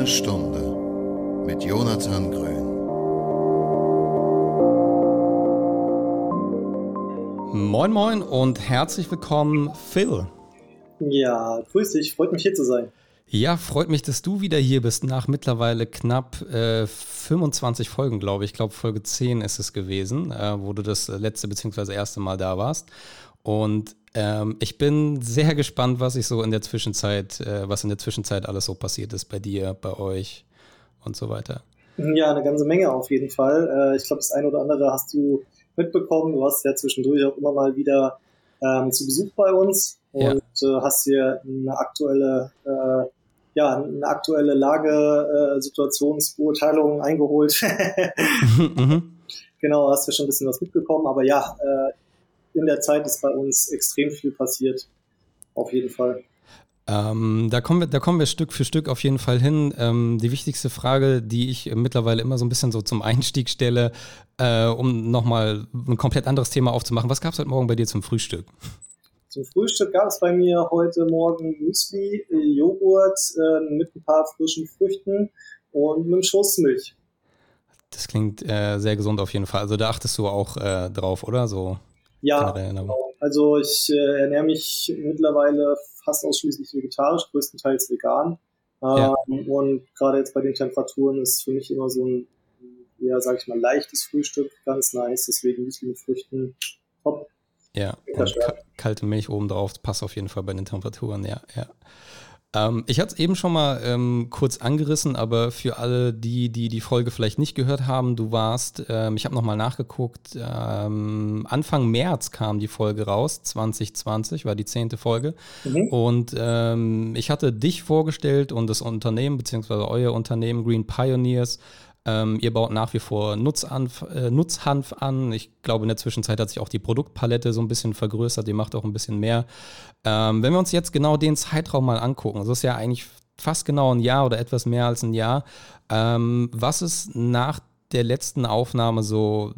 Grüne Stunde mit Jonathan Grün. Moin Moin und herzlich willkommen, Phil. Ja, grüß dich, freut mich hier zu sein. Ja, freut mich, dass du wieder hier bist, nach mittlerweile knapp äh, 25 Folgen, glaube ich. Ich glaube, Folge 10 ist es gewesen, äh, wo du das letzte bzw. erste Mal da warst. Und ähm, ich bin sehr gespannt, was ich so in der Zwischenzeit, äh, was in der Zwischenzeit alles so passiert ist bei dir, bei euch und so weiter. Ja, eine ganze Menge auf jeden Fall. Äh, ich glaube, das eine oder andere hast du mitbekommen. Du hast ja zwischendurch auch immer mal wieder ähm, zu Besuch bei uns und ja. äh, hast hier eine aktuelle äh, ja, eine aktuelle Lage, äh, Situationsbeurteilung eingeholt. mhm. Genau, hast ja schon ein bisschen was mitbekommen, aber ja, äh, in der Zeit ist bei uns extrem viel passiert. Auf jeden Fall. Ähm, da, kommen wir, da kommen wir Stück für Stück auf jeden Fall hin. Ähm, die wichtigste Frage, die ich mittlerweile immer so ein bisschen so zum Einstieg stelle, äh, um nochmal ein komplett anderes Thema aufzumachen. Was gab es heute Morgen bei dir zum Frühstück? Zum Frühstück gab es bei mir heute Morgen Müsli, Joghurt äh, mit ein paar frischen Früchten und einem Schuss Milch. Das klingt äh, sehr gesund auf jeden Fall. Also da achtest du auch äh, drauf, oder? So ja, also ich äh, ernähre mich mittlerweile fast ausschließlich vegetarisch, größtenteils vegan. Ja. Ähm, und gerade jetzt bei den Temperaturen ist für mich immer so ein, ja, sag ich mal, leichtes Frühstück ganz nice. Deswegen Müsli mit Früchten, top. Ja, und kalte Milch oben drauf, passt auf jeden Fall bei den Temperaturen, ja, ja. Ähm, ich hatte es eben schon mal ähm, kurz angerissen, aber für alle, die, die die Folge vielleicht nicht gehört haben, du warst, ähm, ich habe nochmal nachgeguckt, ähm, Anfang März kam die Folge raus, 2020 war die zehnte Folge. Mhm. Und ähm, ich hatte dich vorgestellt und das Unternehmen, beziehungsweise euer Unternehmen Green Pioneers, ähm, ihr baut nach wie vor Nutzhanf, äh, Nutzhanf an. Ich glaube, in der Zwischenzeit hat sich auch die Produktpalette so ein bisschen vergrößert. Die macht auch ein bisschen mehr. Ähm, wenn wir uns jetzt genau den Zeitraum mal angucken, das ist ja eigentlich fast genau ein Jahr oder etwas mehr als ein Jahr. Ähm, was ist nach der letzten Aufnahme so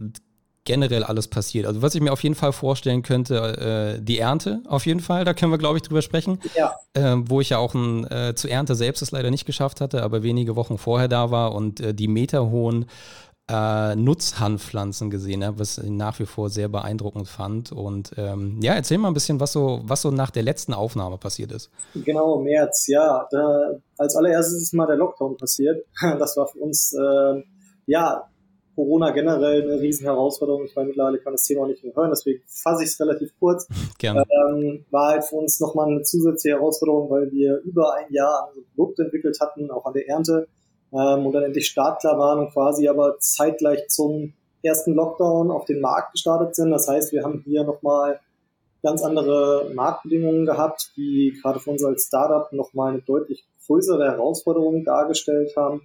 generell alles passiert. Also was ich mir auf jeden Fall vorstellen könnte, äh, die Ernte auf jeden Fall, da können wir glaube ich drüber sprechen. Ja. Äh, wo ich ja auch ein, äh, zu Ernte selbst es leider nicht geschafft hatte, aber wenige Wochen vorher da war und äh, die meterhohen äh, Nutzhanfpflanzen gesehen habe, was ich nach wie vor sehr beeindruckend fand. Und ähm, ja, erzähl mal ein bisschen, was so, was so nach der letzten Aufnahme passiert ist. Genau, März, ja. Da, als allererstes ist mal der Lockdown passiert. Das war für uns äh, ja Corona generell eine riesen Herausforderung. Ich meine, mittlerweile kann das Thema auch nicht mehr hören, deswegen fasse ich es relativ kurz. Gerne. Ähm, war halt für uns nochmal eine zusätzliche Herausforderung, weil wir über ein Jahr ein Produkt entwickelt hatten, auch an der Ernte, ähm, und dann endlich startklar waren und quasi aber zeitgleich zum ersten Lockdown auf den Markt gestartet sind. Das heißt, wir haben hier nochmal ganz andere Marktbedingungen gehabt, die gerade für uns als Startup nochmal eine deutlich größere Herausforderung dargestellt haben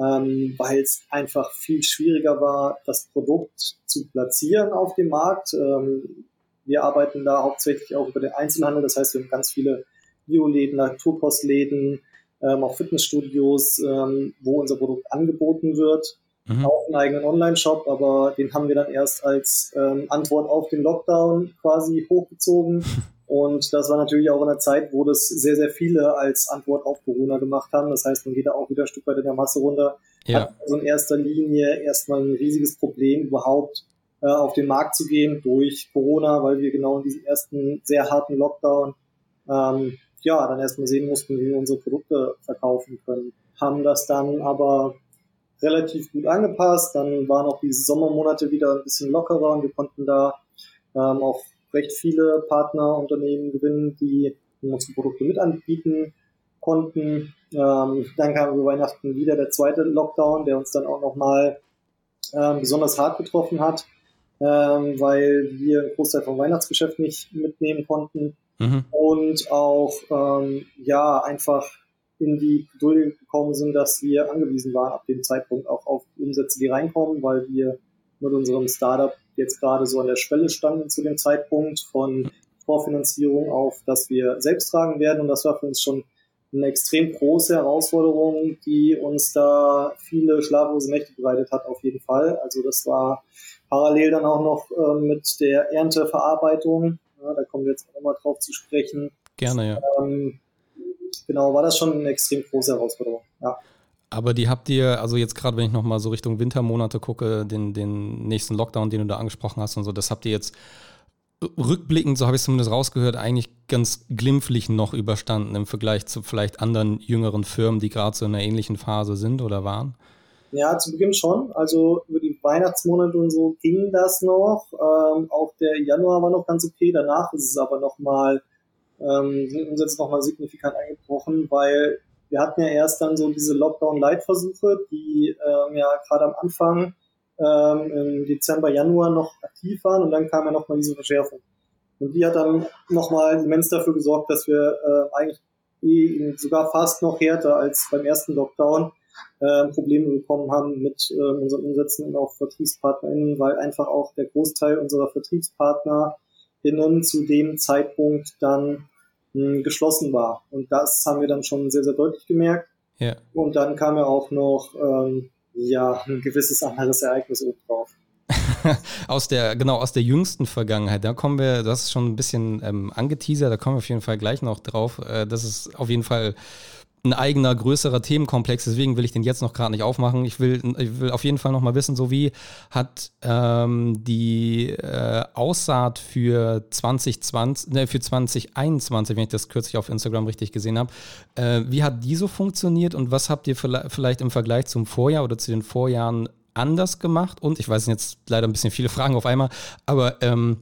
ähm, weil es einfach viel schwieriger war, das Produkt zu platzieren auf dem Markt. Ähm, wir arbeiten da hauptsächlich auch über den Einzelhandel, das heißt, wir haben ganz viele Bioläden, Naturpostläden, ähm, auch Fitnessstudios, ähm, wo unser Produkt angeboten wird. Mhm. Auch einen eigenen Online-Shop, aber den haben wir dann erst als ähm, Antwort auf den Lockdown quasi hochgezogen. Und das war natürlich auch in einer Zeit, wo das sehr, sehr viele als Antwort auf Corona gemacht haben. Das heißt, man geht da auch wieder ein Stück weit in der Masse runter. Ja. Hat also in erster Linie erstmal ein riesiges Problem, überhaupt äh, auf den Markt zu gehen durch Corona, weil wir genau in diesem ersten sehr harten Lockdown ähm, ja dann erstmal sehen mussten, wie wir unsere Produkte verkaufen können. Haben das dann aber relativ gut angepasst. Dann waren auch diese Sommermonate wieder ein bisschen lockerer und wir konnten da ähm, auch recht viele Partnerunternehmen gewinnen, die unsere Produkte mit anbieten konnten. Ähm, dann kam über Weihnachten wieder der zweite Lockdown, der uns dann auch nochmal ähm, besonders hart getroffen hat, ähm, weil wir einen Großteil vom Weihnachtsgeschäft nicht mitnehmen konnten mhm. und auch ähm, ja einfach in die Geduld gekommen sind, dass wir angewiesen waren ab dem Zeitpunkt auch auf Umsätze, die reinkommen, weil wir mit unserem Startup jetzt gerade so an der Schwelle standen zu dem Zeitpunkt von Vorfinanzierung auf, dass wir selbst tragen werden. Und das war für uns schon eine extrem große Herausforderung, die uns da viele schlaflose Nächte bereitet hat, auf jeden Fall. Also das war parallel dann auch noch äh, mit der Ernteverarbeitung. Ja, da kommen wir jetzt auch nochmal drauf zu sprechen. Gerne, ja. Ähm, genau, war das schon eine extrem große Herausforderung. Ja. Aber die habt ihr, also jetzt gerade, wenn ich nochmal so Richtung Wintermonate gucke, den, den nächsten Lockdown, den du da angesprochen hast und so, das habt ihr jetzt rückblickend, so habe ich es zumindest rausgehört, eigentlich ganz glimpflich noch überstanden im Vergleich zu vielleicht anderen jüngeren Firmen, die gerade so in einer ähnlichen Phase sind oder waren? Ja, zu Beginn schon. Also über die Weihnachtsmonate und so ging das noch. Ähm, auch der Januar war noch ganz okay. Danach ist es aber nochmal, ähm, sind Umsätze nochmal signifikant eingebrochen, weil wir hatten ja erst dann so diese Lockdown-Light-Versuche, die ähm, ja gerade am Anfang ähm, im Dezember, Januar noch aktiv waren und dann kam ja nochmal diese Verschärfung. Und die hat dann nochmal immens dafür gesorgt, dass wir äh, eigentlich eh sogar fast noch härter als beim ersten Lockdown äh, Probleme bekommen haben mit äh, unseren Umsätzen und auch VertriebspartnerInnen, weil einfach auch der Großteil unserer VertriebspartnerInnen zu dem Zeitpunkt dann mh, geschlossen war. Und das haben wir dann schon sehr, sehr deutlich gemerkt. Ja. Und dann kam ja auch noch ähm, ja, ein gewisses anderes Ereignis oben drauf. aus der, genau, aus der jüngsten Vergangenheit, da kommen wir, hast es schon ein bisschen ähm, angeteasert, da kommen wir auf jeden Fall gleich noch drauf. Äh, das ist auf jeden Fall ein eigener, größerer Themenkomplex, deswegen will ich den jetzt noch gerade nicht aufmachen. Ich will, ich will auf jeden Fall noch mal wissen, so wie hat ähm, die äh, Aussaat für 2020, ne, für 2021, wenn ich das kürzlich auf Instagram richtig gesehen habe, äh, wie hat die so funktioniert und was habt ihr vielleicht im Vergleich zum Vorjahr oder zu den Vorjahren anders gemacht? Und ich weiß jetzt leider ein bisschen viele Fragen auf einmal, aber ähm,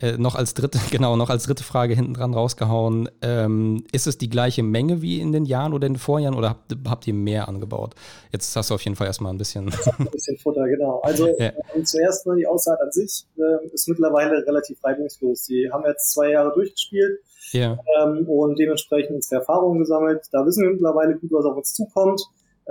äh, noch als dritte, genau, noch als dritte Frage hinten dran rausgehauen. Ähm, ist es die gleiche Menge wie in den Jahren oder in den Vorjahren oder habt, habt ihr mehr angebaut? Jetzt hast du auf jeden Fall erstmal ein bisschen. ein bisschen Futter, genau. Also ja. äh, zuerst mal die Aussaat an sich äh, ist mittlerweile relativ reibungslos. Die haben jetzt zwei Jahre durchgespielt. Ja. Ähm, und dementsprechend unsere Erfahrungen gesammelt. Da wissen wir mittlerweile gut, was auf uns zukommt.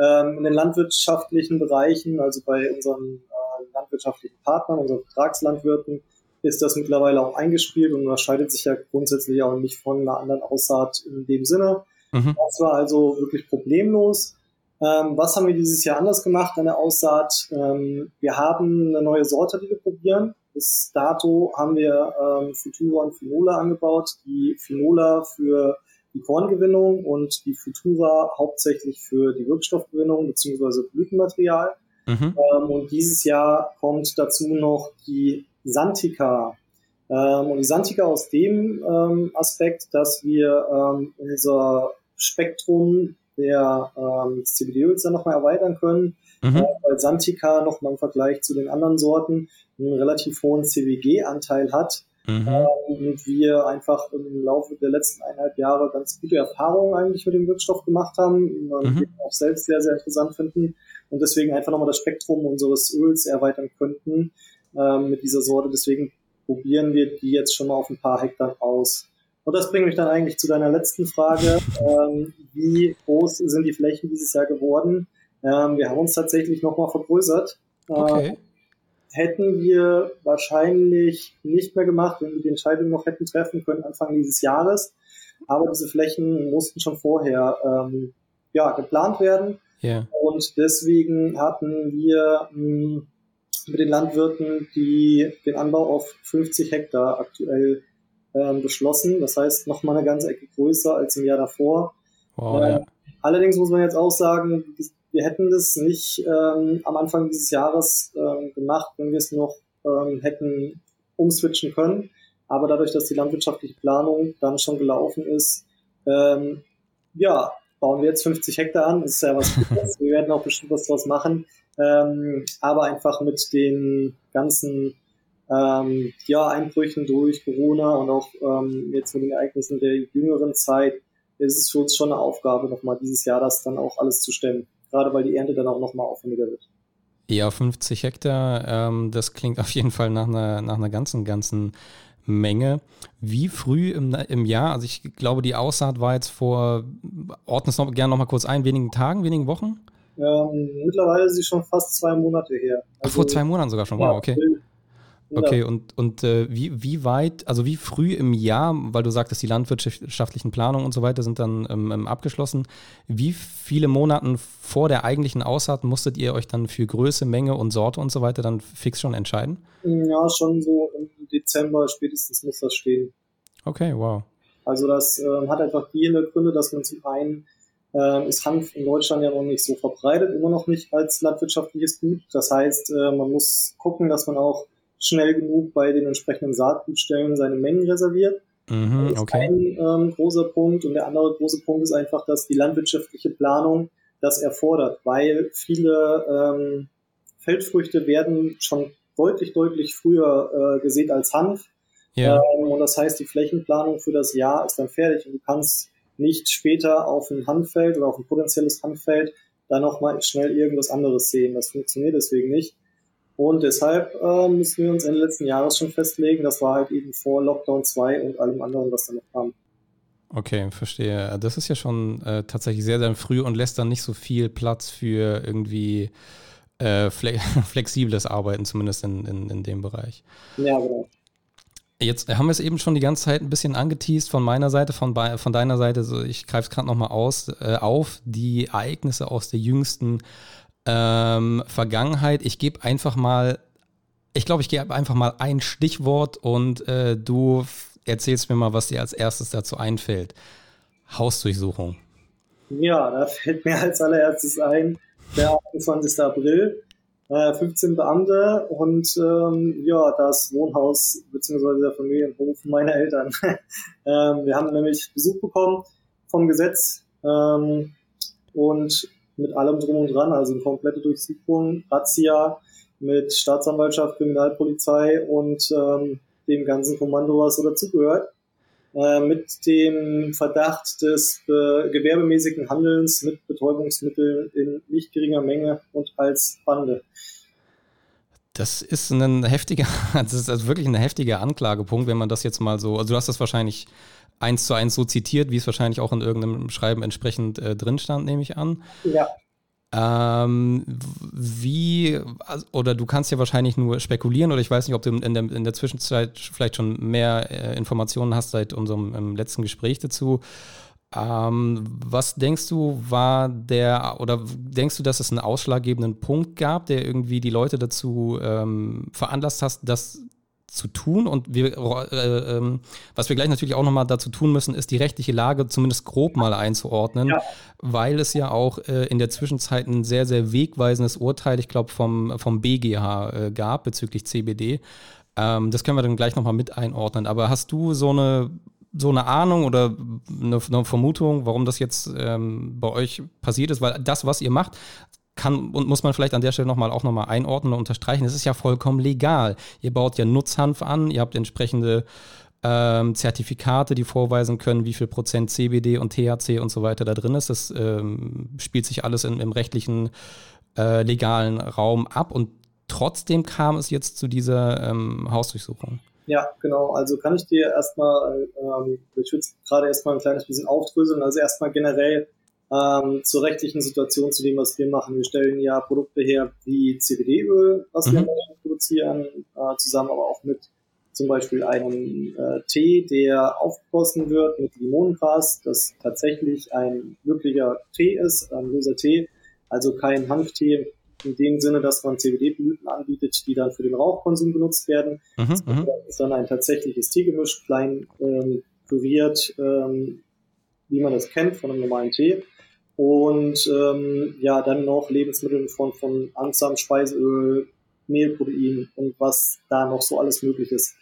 Ähm, in den landwirtschaftlichen Bereichen, also bei unseren äh, landwirtschaftlichen Partnern, unseren Vertragslandwirten, ist das mittlerweile auch eingespielt und unterscheidet sich ja grundsätzlich auch nicht von einer anderen Aussaat in dem Sinne. Mhm. Das war also wirklich problemlos. Ähm, was haben wir dieses Jahr anders gemacht an der Aussaat? Ähm, wir haben eine neue Sorte, die wir probieren. Bis dato haben wir ähm, Futura und Finola angebaut. Die Finola für die Korngewinnung und die Futura hauptsächlich für die Wirkstoffgewinnung bzw. Blütenmaterial. Mhm. Ähm, und dieses Jahr kommt dazu noch die Santika. Ähm, und die Santika aus dem ähm, Aspekt, dass wir ähm, unser Spektrum der ähm, CBD-Öls dann nochmal erweitern können, mhm. äh, weil Santika nochmal im Vergleich zu den anderen Sorten einen relativ hohen CBG-Anteil hat. Mhm. Ähm, und wir einfach im Laufe der letzten eineinhalb Jahre ganz gute Erfahrungen eigentlich mit dem Wirkstoff gemacht haben und mhm. auch selbst sehr, sehr interessant finden und deswegen einfach nochmal das Spektrum unseres Öls erweitern könnten ähm, mit dieser Sorte. Deswegen probieren wir die jetzt schon mal auf ein paar Hektar aus. Und das bringt mich dann eigentlich zu deiner letzten Frage. Ähm, wie groß sind die Flächen dieses Jahr geworden? Ähm, wir haben uns tatsächlich nochmal vergrößert. Okay. Äh, hätten wir wahrscheinlich nicht mehr gemacht, wenn wir die Entscheidung noch hätten treffen können Anfang dieses Jahres. Aber diese Flächen mussten schon vorher ähm, ja, geplant werden. Yeah. Und deswegen hatten wir mh, hm, mit den Landwirten die, den Anbau auf 50 Hektar aktuell ähm, beschlossen. Das heißt, nochmal eine ganze Ecke größer als im Jahr davor. Wow, äh, ja. Allerdings muss man jetzt auch sagen, wir hätten das nicht ähm, am Anfang dieses Jahres ähm, gemacht, wenn wir es noch ähm, hätten umswitchen können. Aber dadurch, dass die landwirtschaftliche Planung dann schon gelaufen ist, ähm, ja, bauen wir jetzt 50 Hektar an. Ist ja was Gutes. wir werden auch bestimmt was draus machen. Ähm, aber einfach mit den ganzen ähm, ja, Einbrüchen durch Corona und auch ähm, jetzt mit den Ereignissen der jüngeren Zeit ist es für uns schon eine Aufgabe, nochmal dieses Jahr das dann auch alles zu stemmen. Gerade weil die Ernte dann auch nochmal aufwendiger wird. Ja, 50 Hektar, ähm, das klingt auf jeden Fall nach einer, nach einer ganzen, ganzen Menge. Wie früh im, im Jahr, also ich glaube, die Aussaat war jetzt vor, ordne es noch, gerne nochmal kurz ein, wenigen Tagen, wenigen Wochen? Ähm, mittlerweile ist sie schon fast zwei Monate her. Also, Ach, vor zwei Monaten sogar schon, wow, okay. Okay, und, und äh, wie, wie weit, also wie früh im Jahr, weil du sagtest, die landwirtschaftlichen Planungen und so weiter sind dann ähm, ähm abgeschlossen, wie viele Monate vor der eigentlichen Aussaat musstet ihr euch dann für Größe, Menge und Sorte und so weiter dann fix schon entscheiden? Ja, schon so im Dezember spätestens muss das stehen. Okay, wow. Also das äh, hat einfach viele Gründe, dass man zum einen ähm, ist Hanf in Deutschland ja noch nicht so verbreitet, immer noch nicht als landwirtschaftliches Gut. Das heißt, äh, man muss gucken, dass man auch schnell genug bei den entsprechenden Saatgutstellen seine Mengen reserviert. Mhm, das ist okay. ein ähm, großer Punkt. Und der andere große Punkt ist einfach, dass die landwirtschaftliche Planung das erfordert, weil viele ähm, Feldfrüchte werden schon deutlich, deutlich früher äh, gesät als Hanf. Ja. Ähm, und das heißt, die Flächenplanung für das Jahr ist dann fertig und du kannst nicht später auf ein Handfeld oder auf ein potenzielles Handfeld dann nochmal schnell irgendwas anderes sehen. Das funktioniert deswegen nicht. Und deshalb äh, müssen wir uns Ende letzten Jahres schon festlegen. Das war halt eben vor Lockdown 2 und allem anderen, was da noch kam. Okay, verstehe. Das ist ja schon äh, tatsächlich sehr, sehr früh und lässt dann nicht so viel Platz für irgendwie äh, fle flexibles Arbeiten, zumindest in, in, in dem Bereich. Ja, genau. Jetzt haben wir es eben schon die ganze Zeit ein bisschen angeteased von meiner Seite, von, von deiner Seite. So, ich greife es gerade nochmal aus, äh, auf, die Ereignisse aus der jüngsten ähm, Vergangenheit. Ich gebe einfach mal, ich glaube, ich gebe einfach mal ein Stichwort und äh, du erzählst mir mal, was dir als erstes dazu einfällt. Hausdurchsuchung. Ja, da fällt mir als allererstes ein, der 28. April. 15 Beamte und ähm, ja, das Wohnhaus bzw. der Familienhof meiner Eltern. ähm, wir haben nämlich Besuch bekommen vom Gesetz ähm, und mit allem drum und dran, also eine komplette Durchsuchung, Razzia mit Staatsanwaltschaft, Kriminalpolizei und ähm, dem ganzen Kommando, was so dazugehört, äh, mit dem Verdacht des äh, gewerbemäßigen Handelns mit Betäubungsmitteln in nicht geringer Menge und als Bande. Das ist ein heftiger, das ist also wirklich ein heftiger Anklagepunkt, wenn man das jetzt mal so, also du hast das wahrscheinlich eins zu eins so zitiert, wie es wahrscheinlich auch in irgendeinem Schreiben entsprechend äh, drin stand, nehme ich an. Ja. Ähm, wie, also, oder du kannst ja wahrscheinlich nur spekulieren, oder ich weiß nicht, ob du in der, in der Zwischenzeit vielleicht schon mehr äh, Informationen hast seit unserem letzten Gespräch dazu. Ähm, was denkst du, war der, oder denkst du, dass es einen ausschlaggebenden Punkt gab, der irgendwie die Leute dazu ähm, veranlasst hast, das zu tun? Und wir, äh, äh, was wir gleich natürlich auch nochmal dazu tun müssen, ist die rechtliche Lage zumindest grob mal einzuordnen, ja. weil es ja auch äh, in der Zwischenzeit ein sehr, sehr wegweisendes Urteil, ich glaube, vom, vom BGH äh, gab bezüglich CBD. Ähm, das können wir dann gleich nochmal mit einordnen. Aber hast du so eine so eine Ahnung oder eine, eine Vermutung, warum das jetzt ähm, bei euch passiert ist? Weil das, was ihr macht, kann und muss man vielleicht an der Stelle nochmal auch nochmal einordnen und unterstreichen. Es ist ja vollkommen legal. Ihr baut ja Nutzhanf an, ihr habt entsprechende ähm, Zertifikate, die vorweisen können, wie viel Prozent CBD und THC und so weiter da drin ist. Das ähm, spielt sich alles in, im rechtlichen, äh, legalen Raum ab und trotzdem kam es jetzt zu dieser ähm, Hausdurchsuchung. Ja, genau. Also kann ich dir erstmal, ähm, ich würde gerade erstmal ein kleines bisschen aufdröseln. Also erstmal generell ähm, zur rechtlichen Situation, zu dem, was wir machen. Wir stellen ja Produkte her wie CBD-Öl, was mhm. wir produzieren, äh, zusammen aber auch mit zum Beispiel einem äh, Tee, der aufgegossen wird mit Limonengras, das tatsächlich ein wirklicher Tee ist, ein loser Tee, also kein Hanftee in dem Sinne, dass man CBD-Blüten anbietet, die dann für den Rauchkonsum benutzt werden. Mhm, das ist dann ein tatsächliches Teegemisch, klein ähm, püriert, ähm, wie man das kennt von einem normalen Tee. Und ähm, ja, dann noch Lebensmittel von, von Ansam, Speiseöl, Mehlprotein und was da noch so alles möglich ist.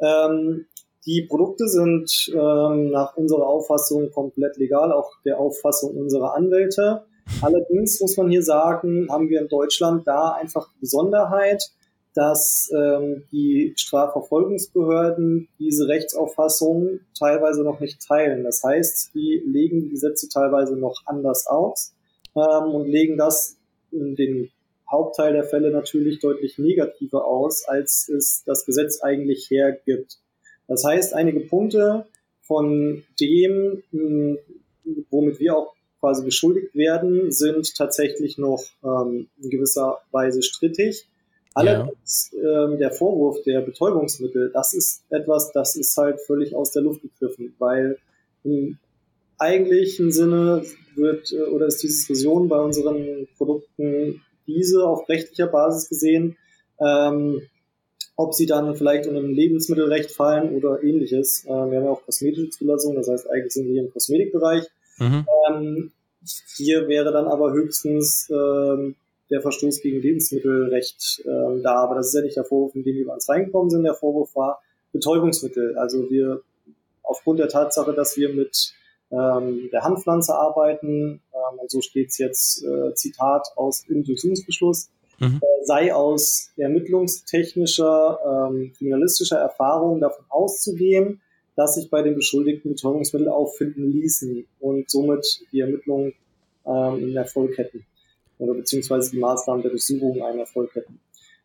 Ähm, die Produkte sind ähm, nach unserer Auffassung komplett legal, auch der Auffassung unserer Anwälte. Allerdings muss man hier sagen, haben wir in Deutschland da einfach die Besonderheit, dass ähm, die Strafverfolgungsbehörden diese Rechtsauffassung teilweise noch nicht teilen. Das heißt, die legen die Gesetze teilweise noch anders aus ähm, und legen das in den Hauptteil der Fälle natürlich deutlich negativer aus, als es das Gesetz eigentlich hergibt. Das heißt, einige Punkte von dem, womit wir auch quasi beschuldigt werden, sind tatsächlich noch ähm, in gewisser Weise strittig. Allerdings ja. ähm, der Vorwurf der Betäubungsmittel, das ist etwas, das ist halt völlig aus der Luft gegriffen, weil im eigentlichen Sinne wird äh, oder ist die Diskussion bei unseren Produkten diese auf rechtlicher Basis gesehen, ähm, ob sie dann vielleicht unter ein Lebensmittelrecht fallen oder ähnliches. Äh, wir haben ja auch kosmetische Zulassung, das heißt eigentlich sind wir hier im Kosmetikbereich. Mhm. Ähm, hier wäre dann aber höchstens ähm, der Verstoß gegen Lebensmittelrecht ähm, da. Aber das ist ja nicht der Vorwurf, in den wir uns reingekommen sind. Der Vorwurf war Betäubungsmittel. Also wir aufgrund der Tatsache, dass wir mit ähm, der Handpflanze arbeiten, ähm, und so steht es jetzt äh, Zitat aus dem Durchsuchungsbeschluss, mhm. äh, sei aus ermittlungstechnischer, ähm, kriminalistischer Erfahrung davon auszugehen, dass sich bei den Beschuldigten Betäubungsmittel auffinden ließen und somit die Ermittlungen ähm, in Erfolg hätten oder beziehungsweise die Maßnahmen der Durchsuchung einen Erfolg hätten.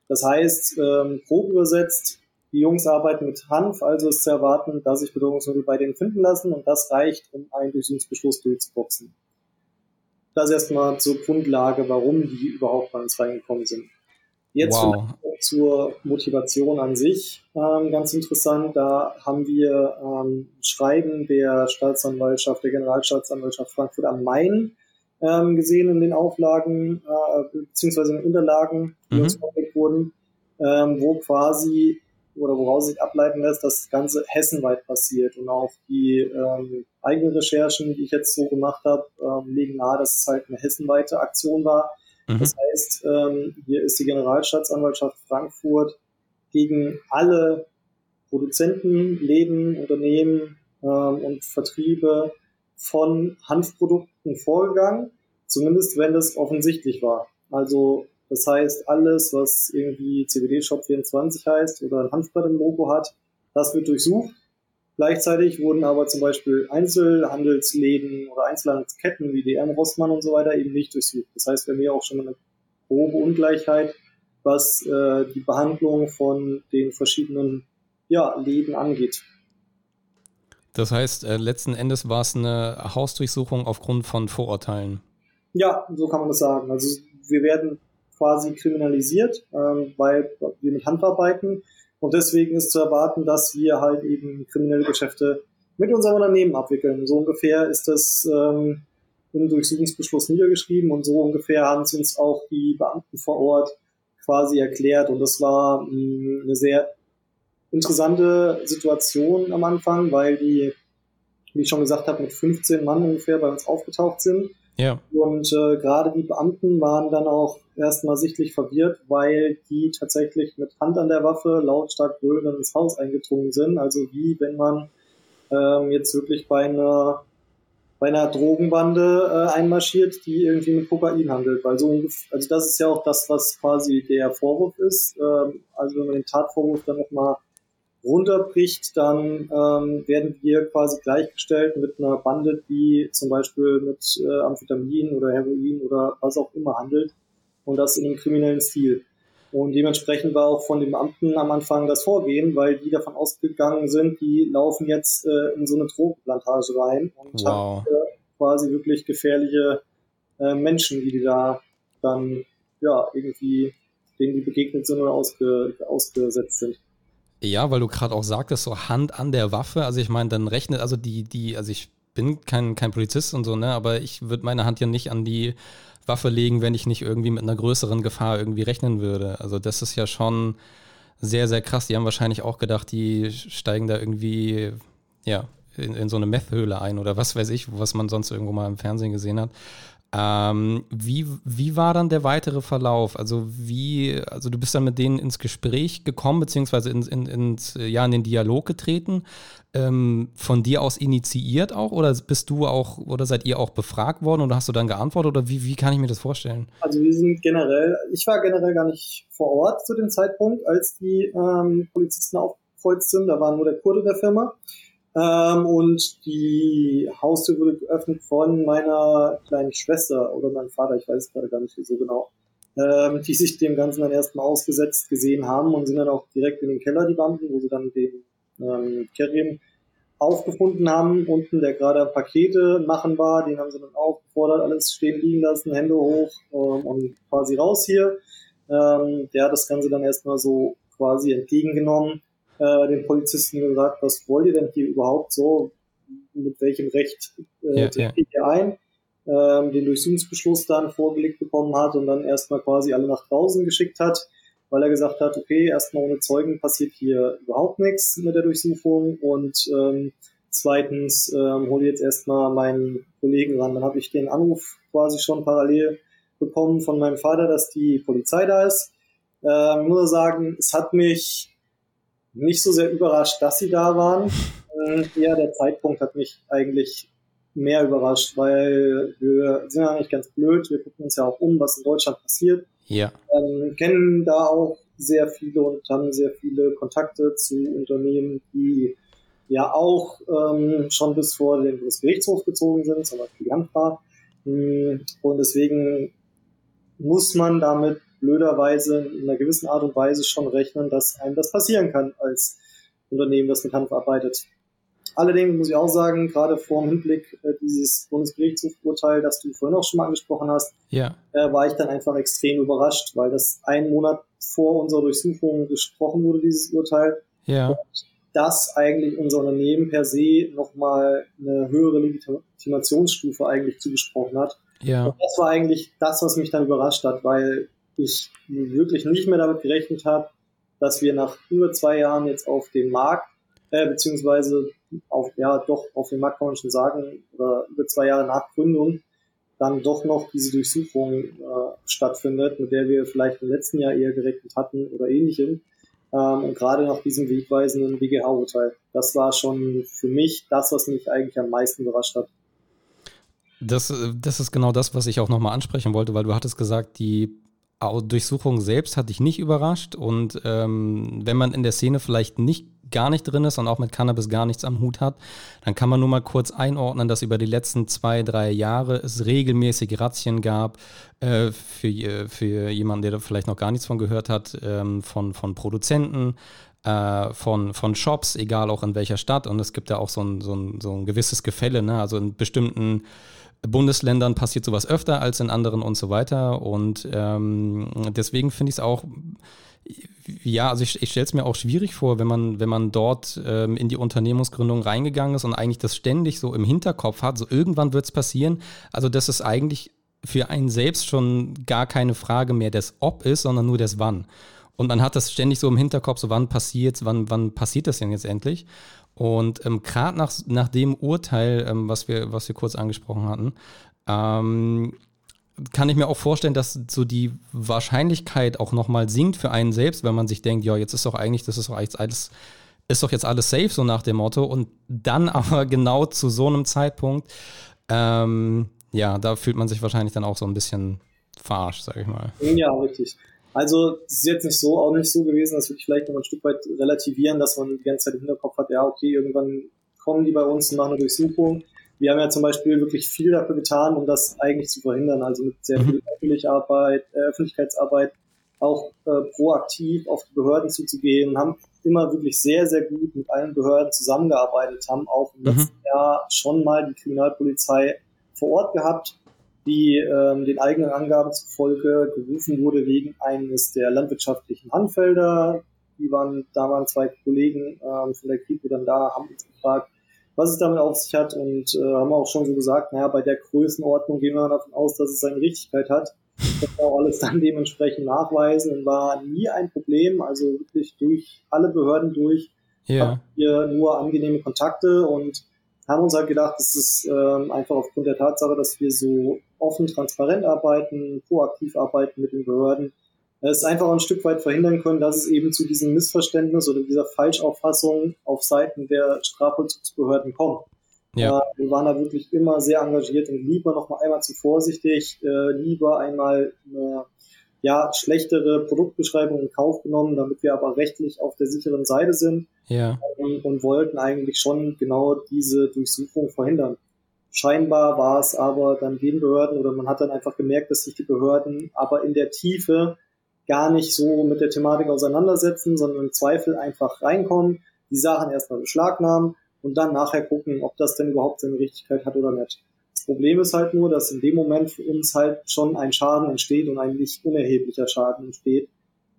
Das heißt, ähm, grob übersetzt, die Jungs arbeiten mit Hanf, also ist zu erwarten, dass sich Betäubungsmittel bei denen finden lassen und das reicht, um einen Durchsuchungsbeschluss durchzuboxen. Das erstmal zur Grundlage, warum die überhaupt bei uns reingekommen sind. Jetzt wow. zur Motivation an sich ähm, ganz interessant. Da haben wir ähm, Schreiben der Staatsanwaltschaft, der Generalstaatsanwaltschaft Frankfurt am Main ähm, gesehen in den Auflagen äh, beziehungsweise in den Unterlagen, die mhm. uns vorgelegt wurden, ähm, wo quasi oder woraus sich ableiten lässt, dass das Ganze hessenweit passiert. Und auch die ähm, eigenen Recherchen, die ich jetzt so gemacht habe, ähm, legen nahe, dass es halt eine hessenweite Aktion war. Mhm. Das heißt, ähm, hier ist die Generalstaatsanwaltschaft Frankfurt gegen alle Produzenten, Läden, Unternehmen ähm, und Vertriebe von Hanfprodukten vorgegangen, zumindest wenn es offensichtlich war. Also das heißt, alles, was irgendwie CBD Shop 24 heißt oder ein Hanfbrett im Logo hat, das wird durchsucht. Gleichzeitig wurden aber zum Beispiel Einzelhandelsläden oder Einzelhandelsketten wie DM, Rossmann und so weiter eben nicht durchsucht. Das heißt, wir haben hier auch schon eine grobe Ungleichheit, was äh, die Behandlung von den verschiedenen ja, Läden angeht. Das heißt, äh, letzten Endes war es eine Hausdurchsuchung aufgrund von Vorurteilen. Ja, so kann man das sagen. Also wir werden quasi kriminalisiert, ähm, weil wir mit Hand arbeiten. Und deswegen ist zu erwarten, dass wir halt eben kriminelle Geschäfte mit unserem Unternehmen abwickeln. So ungefähr ist das ähm, im Durchsuchungsbeschluss niedergeschrieben und so ungefähr haben es uns auch die Beamten vor Ort quasi erklärt. Und das war mh, hm, eine sehr interessante Situation am Anfang, weil die, wie ich schon gesagt habe, mit 15 Mann ungefähr bei uns aufgetaucht sind ja. Und äh, gerade die Beamten waren dann auch erstmal sichtlich verwirrt, weil die tatsächlich mit Hand an der Waffe lautstark brüllend ins Haus eingedrungen sind. Also wie wenn man ähm, jetzt wirklich bei einer bei einer Drogenbande äh, einmarschiert, die irgendwie mit Kokain handelt. Weil so, also das ist ja auch das, was quasi der Vorwurf ist. Ähm, also wenn man den Tatvorwurf dann nochmal runterbricht, dann ähm, werden wir quasi gleichgestellt mit einer Bande, die zum Beispiel mit äh, Amphetamin oder Heroin oder was auch immer handelt und das in einem kriminellen Stil. Und dementsprechend war auch von den Beamten am Anfang das Vorgehen, weil die davon ausgegangen sind, die laufen jetzt äh, in so eine Drogenplantage rein und wow. haben äh, quasi wirklich gefährliche äh, Menschen, die, die da dann ja irgendwie denen die begegnet sind oder ausge, ausgesetzt sind. Ja, weil du gerade auch sagtest, so Hand an der Waffe. Also ich meine, dann rechnet, also die, die, also ich bin kein, kein Polizist und so, ne, aber ich würde meine Hand ja nicht an die Waffe legen, wenn ich nicht irgendwie mit einer größeren Gefahr irgendwie rechnen würde. Also das ist ja schon sehr, sehr krass. Die haben wahrscheinlich auch gedacht, die steigen da irgendwie, ja, in, in so eine Methhöhle ein oder was weiß ich, was man sonst irgendwo mal im Fernsehen gesehen hat. Ähm, wie, wie war dann der weitere Verlauf? Also wie, also du bist dann mit denen ins Gespräch gekommen, beziehungsweise in, in, ins, ja, in den Dialog getreten, ähm, von dir aus initiiert auch oder bist du auch oder seid ihr auch befragt worden oder hast du dann geantwortet oder wie, wie kann ich mir das vorstellen? Also wir sind generell, ich war generell gar nicht vor Ort zu dem Zeitpunkt, als die ähm, Polizisten aufgekreuzt sind, da war nur der Kurde der Firma. Ähm, und die Haustür wurde geöffnet von meiner kleinen Schwester oder meinem Vater, ich weiß es gerade gar nicht so genau, ähm, die sich dem Ganzen dann erstmal ausgesetzt gesehen haben und sind dann auch direkt in den Keller, die Beamten, wo sie dann den ähm, Kerim aufgefunden haben, unten, der gerade Pakete machen war, den haben sie dann aufgefordert, alles stehen liegen lassen, Hände hoch ähm, und quasi raus hier. Ähm, der hat das Ganze dann erstmal so quasi entgegengenommen äh, den Polizisten gesagt, was wollt ihr denn hier überhaupt so, mit welchem Recht äh, ja, ja. ihr ein, ähm, den Durchsuchungsbeschluss dann vorgelegt bekommen hat und dann erstmal quasi alle nach draußen geschickt hat, weil er gesagt hat, okay, erstmal ohne Zeugen passiert hier überhaupt nichts mit der Durchsuchung und ähm, Zweitens ähm, hole jetzt erstmal meinen Kollegen ran. Dann habe ich den Anruf quasi schon parallel bekommen von meinem Vater, dass die Polizei da ist. Ähm, nur sagen, es hat mich nicht so sehr überrascht, dass sie da waren. Äh, eher der Zeitpunkt hat mich eigentlich mehr überrascht, weil wir sind ja nicht ganz blöd. Wir gucken uns ja auch um, was in Deutschland passiert. Ja. Ähm, kennen da auch sehr viele und haben sehr viele Kontakte zu Unternehmen, die ja auch ähm, schon bis vor den Bundesgerichtshof gezogen sind, zum Beispiel Janfa. Mm, und deswegen muss man damit blöderweise in einer gewissen Art und Weise schon rechnen, dass einem das passieren kann als Unternehmen, das mit Hanf arbeitet. Allerdings muss ich auch sagen, gerade vor dem Hinblick äh, dieses Bundesgerichtshofurteil, das du vorhin auch schon mal angesprochen hast, ja. äh, war ich dann einfach extrem überrascht, weil das einen Monat vor unserer Durchsuchung gesprochen wurde, dieses Urteil. Ja. Und dass eigentlich unser Unternehmen per se nochmal eine höhere Legitimationsstufe eigentlich zugesprochen hat. Ja. Und das war eigentlich das, was mich dann überrascht hat, weil ich wirklich nicht mehr damit gerechnet habe, dass wir nach über zwei Jahren jetzt auf dem Markt, äh, beziehungsweise auf, ja, doch auf dem Markt kann man schon sagen, oder über zwei Jahre nach Gründung, dann doch noch diese Durchsuchung äh, stattfindet, mit der wir vielleicht im letzten Jahr eher gerechnet hatten oder ähnlichem. Ähm, und gerade nach diesem wegweisenden BGH-Urteil. Das war schon für mich das, was mich eigentlich am meisten überrascht hat. Das, das ist genau das, was ich auch nochmal ansprechen wollte, weil du hattest gesagt, die Durchsuchung selbst hat dich nicht überrascht und ähm, wenn man in der Szene vielleicht nicht gar nicht drin ist und auch mit Cannabis gar nichts am Hut hat, dann kann man nur mal kurz einordnen, dass über die letzten zwei, drei Jahre es regelmäßig Razzien gab äh, für, für jemanden, der da vielleicht noch gar nichts von gehört hat, ähm, von, von Produzenten, äh, von, von Shops, egal auch in welcher Stadt. Und es gibt ja auch so ein, so ein, so ein gewisses Gefälle, ne? also in bestimmten Bundesländern passiert sowas öfter als in anderen und so weiter. Und ähm, deswegen finde ich es auch ja, also ich, ich stelle es mir auch schwierig vor, wenn man, wenn man dort ähm, in die Unternehmensgründung reingegangen ist und eigentlich das ständig so im Hinterkopf hat, so irgendwann wird es passieren. Also das ist eigentlich für einen selbst schon gar keine Frage mehr des Ob ist, sondern nur des Wann. Und man hat das ständig so im Hinterkopf, so wann passiert wann, wann passiert das denn jetzt endlich? Und ähm, gerade nach, nach dem Urteil, ähm, was, wir, was wir kurz angesprochen hatten, ähm, kann ich mir auch vorstellen, dass so die Wahrscheinlichkeit auch nochmal sinkt für einen selbst, wenn man sich denkt, ja, jetzt ist doch eigentlich, das ist doch eigentlich alles, ist doch jetzt alles safe, so nach dem Motto. Und dann aber genau zu so einem Zeitpunkt, ähm, ja, da fühlt man sich wahrscheinlich dann auch so ein bisschen verarscht, sag ich mal. Ja, richtig. Also es ist jetzt nicht so, auch nicht so gewesen, dass wir vielleicht noch ein Stück weit relativieren, dass man die ganze Zeit im Hinterkopf hat, ja, okay, irgendwann kommen die bei uns und machen eine Durchsuchung wir haben ja zum Beispiel wirklich viel dafür getan, um das eigentlich zu verhindern. Also mit sehr viel mhm. Arbeit, äh, Öffentlichkeitsarbeit, auch äh, proaktiv auf die Behörden zuzugehen, haben immer wirklich sehr, sehr gut mit allen Behörden zusammengearbeitet, haben auch im mhm. letzten Jahr schon mal die Kriminalpolizei vor Ort gehabt, die ähm, den eigenen Angaben zufolge gerufen wurde wegen eines der landwirtschaftlichen Handfelder. Die waren, da waren zwei Kollegen ähm, von der Kripo dann da, haben uns gefragt, was es damit auf sich hat und äh, haben auch schon so gesagt, naja, bei der Größenordnung gehen wir davon aus, dass es seine Richtigkeit hat. Das auch alles dann dementsprechend nachweisen und war nie ein Problem, also wirklich durch alle Behörden durch ja. hatten wir nur angenehme Kontakte und haben uns halt gedacht, das ist ähm, einfach aufgrund der Tatsache, dass wir so offen, transparent arbeiten, proaktiv arbeiten mit den Behörden, es einfach ein Stück weit verhindern können, dass es eben zu diesem Missverständnis oder dieser Falschauffassung auf Seiten der Strafvollzugsbehörden kommt. Ja. Äh, wir waren da wirklich immer sehr engagiert und lieber noch mal einmal zu vorsichtig, äh, lieber einmal eine ja, schlechtere Produktbeschreibung in Kauf genommen, damit wir aber rechtlich auf der sicheren Seite sind ja. und, und wollten eigentlich schon genau diese Durchsuchung verhindern. Scheinbar war es aber dann den Behörden oder man hat dann einfach gemerkt, dass sich die Behörden aber in der Tiefe gar nicht so mit der Thematik auseinandersetzen, sondern im Zweifel einfach reinkommen, die Sachen erstmal beschlagnahmen und dann nachher gucken, ob das denn überhaupt seine Richtigkeit hat oder nicht. Das Problem ist halt nur, dass in dem Moment für uns halt schon ein Schaden entsteht und ein nicht unerheblicher Schaden entsteht,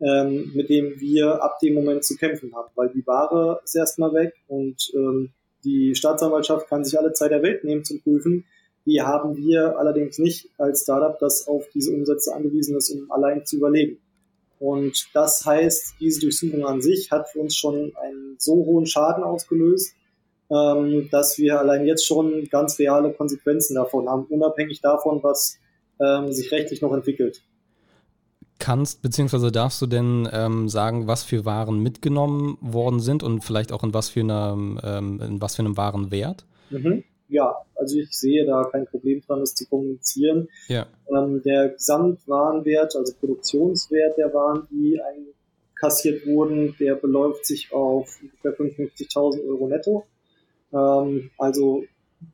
ähm, mit dem wir ab dem Moment zu kämpfen haben, weil die Ware ist erstmal weg und ähm, die Staatsanwaltschaft kann sich alle Zeit der Welt nehmen zum Prüfen. Die haben wir allerdings nicht als Startup, das auf diese Umsätze angewiesen ist, um allein zu überleben. Und das heißt, diese Durchsuchung an sich hat für uns schon einen so hohen Schaden ausgelöst, ähm, dass wir allein jetzt schon ganz reale Konsequenzen davon haben, unabhängig davon, was ähm, sich rechtlich noch entwickelt. Kannst bzw. darfst du denn ähm, sagen, was für Waren mitgenommen worden sind und vielleicht auch in was für, einer, ähm, in was für einem Warenwert? Mhm. Ja, also ich sehe da kein Problem dran, das zu kommunizieren. Ja. Ähm, der Gesamtwarenwert, also Produktionswert der Waren, die einkassiert wurden, der beläuft sich auf ungefähr 55.000 Euro netto. Ähm, also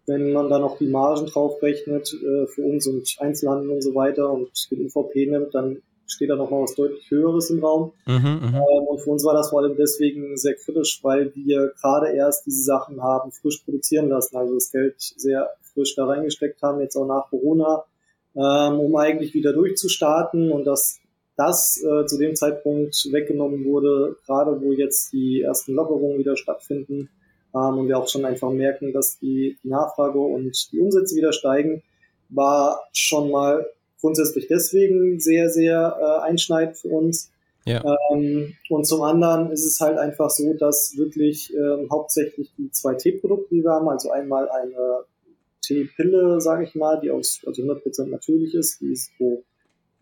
wenn man da noch die Margen draufrechnet äh, für uns und Einzelhandel und so weiter und den UVP nimmt, dann steht da noch mal was deutlich Höheres im Raum. Mhm, mhm, ähm, und für uns war das vor allem deswegen sehr kritisch, weil wir gerade erst diese Sachen haben frisch produzieren lassen, also das Geld sehr frisch da reingesteckt haben, jetzt auch nach Corona, ähm, um eigentlich wieder durchzustarten und dass das äh, zu dem Zeitpunkt weggenommen wurde, gerade wo jetzt die ersten Lockerungen wieder stattfinden ähm, und wir auch schon einfach merken, dass die Nachfrage und die Umsätze wieder steigen, war schon mal grundsätzlich deswegen sehr, sehr äh, einschneidend für uns. Ja. Ähm, und zum anderen ist es halt einfach so, dass wirklich ähm, hauptsächlich die zwei Teeprodukte, die wir haben, also einmal eine Teepille, sage ich mal, die aus also 100% natürlich ist, die ist so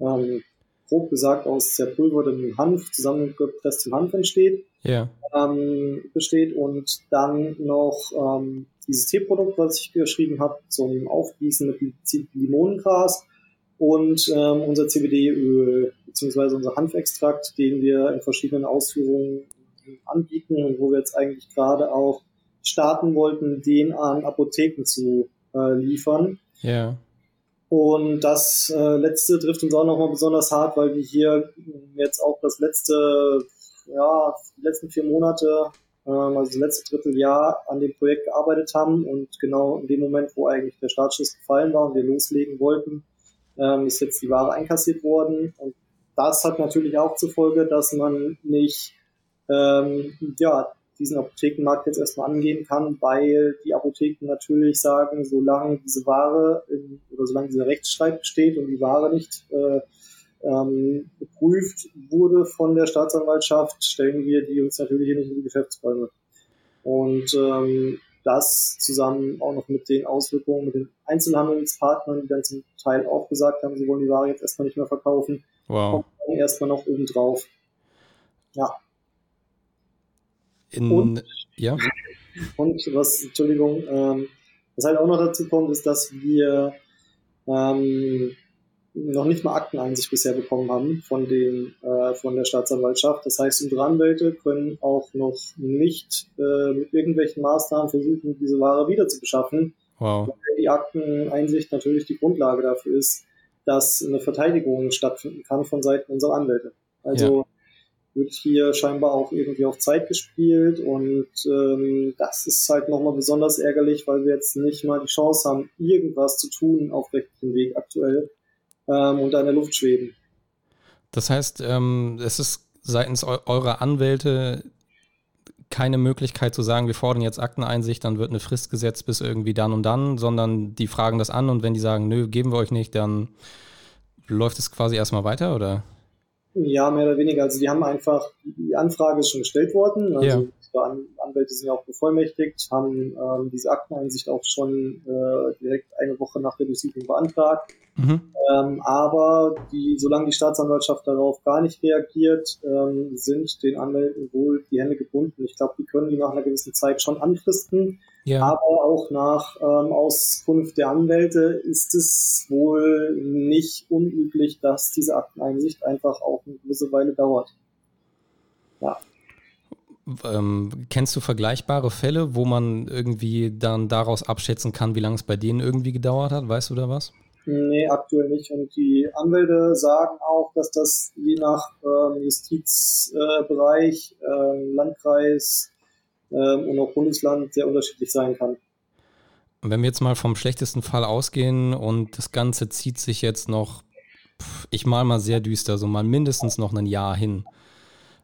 ähm, grob gesagt aus zerpulvertem Hanf, zusammengepresstem Hanf entsteht, ja. ähm, besteht und dann noch ähm, dieses Teeprodukt, was ich geschrieben habe, zum Aufgießen mit Limonengras und ähm, unser CBD-Öl beziehungsweise unser Hanfextrakt, den wir in verschiedenen Ausführungen anbieten und wo wir jetzt eigentlich gerade auch starten wollten, den an Apotheken zu äh, liefern. Ja. Und das äh, letzte trifft uns auch nochmal besonders hart, weil wir hier jetzt auch das letzte, ja, die letzten vier Monate, ähm, also das letzte Dritteljahr an dem Projekt gearbeitet haben und genau in dem Moment, wo eigentlich der Startschuss gefallen war und wir loslegen wollten, ähm, ist jetzt die Ware einkassiert worden. Und das hat natürlich auch zur Folge, dass man nicht ähm, ja, diesen Apothekenmarkt jetzt erstmal angehen kann, weil die Apotheken natürlich sagen, solange diese Ware in, oder solange dieser Rechtsstreit besteht und die Ware nicht äh, ähm, geprüft wurde von der Staatsanwaltschaft, stellen wir die uns natürlich hier nicht in die Geschäftsräume. Und ähm, das zusammen auch noch mit den Auswirkungen mit den Einzelhandelspartnern, die dann zum Teil auch gesagt haben, sie wollen die Ware jetzt erstmal nicht mehr verkaufen, wow. kommt erstmal noch oben drauf. Ja. In, und, ja. Und was, Entschuldigung, ähm, was halt auch noch dazu kommt, ist, dass wir ähm, noch nicht mal Akteneinsicht bisher bekommen haben von, den, äh, von der Staatsanwaltschaft. Das heißt, unsere Anwälte können auch noch nicht äh, mit irgendwelchen Maßnahmen versuchen, diese Ware wieder zu beschaffen. Wow. Weil die Akteneinsicht natürlich die Grundlage dafür ist, dass eine Verteidigung stattfinden kann von Seiten unserer Anwälte. Also ja. Wird hier scheinbar auch irgendwie auf Zeit gespielt und ähm, das ist halt nochmal besonders ärgerlich, weil wir jetzt nicht mal die Chance haben, irgendwas zu tun auf rechtlichem Weg aktuell ähm, und in der Luft schweben. Das heißt, ähm, es ist seitens eu eurer Anwälte keine Möglichkeit zu sagen, wir fordern jetzt Akteneinsicht, dann wird eine Frist gesetzt bis irgendwie dann und dann, sondern die fragen das an und wenn die sagen, nö, geben wir euch nicht, dann läuft es quasi erstmal weiter, oder? Ja, mehr oder weniger. Also die haben einfach, die Anfrage ist schon gestellt worden. Also ja. An Anwälte sind ja auch bevollmächtigt, haben ähm, diese Akteneinsicht auch schon äh, direkt eine Woche nach der Durchsuchung beantragt. Mhm. Ähm, aber die, solange die Staatsanwaltschaft darauf gar nicht reagiert, ähm, sind den Anwälten wohl die Hände gebunden. Ich glaube, die können die nach einer gewissen Zeit schon anfristen. Ja. Aber auch nach ähm, Auskunft der Anwälte ist es wohl nicht unüblich, dass diese Akteneinsicht einfach auch eine gewisse Weile dauert. Ja. Ähm, kennst du vergleichbare Fälle, wo man irgendwie dann daraus abschätzen kann, wie lange es bei denen irgendwie gedauert hat? Weißt du da was? Nee, aktuell nicht. Und die Anwälte sagen auch, dass das je nach ähm, Justizbereich, äh, Landkreis äh, und auch Bundesland sehr unterschiedlich sein kann. Wenn wir jetzt mal vom schlechtesten Fall ausgehen und das Ganze zieht sich jetzt noch, ich mal mal sehr düster, so mal mindestens noch ein Jahr hin.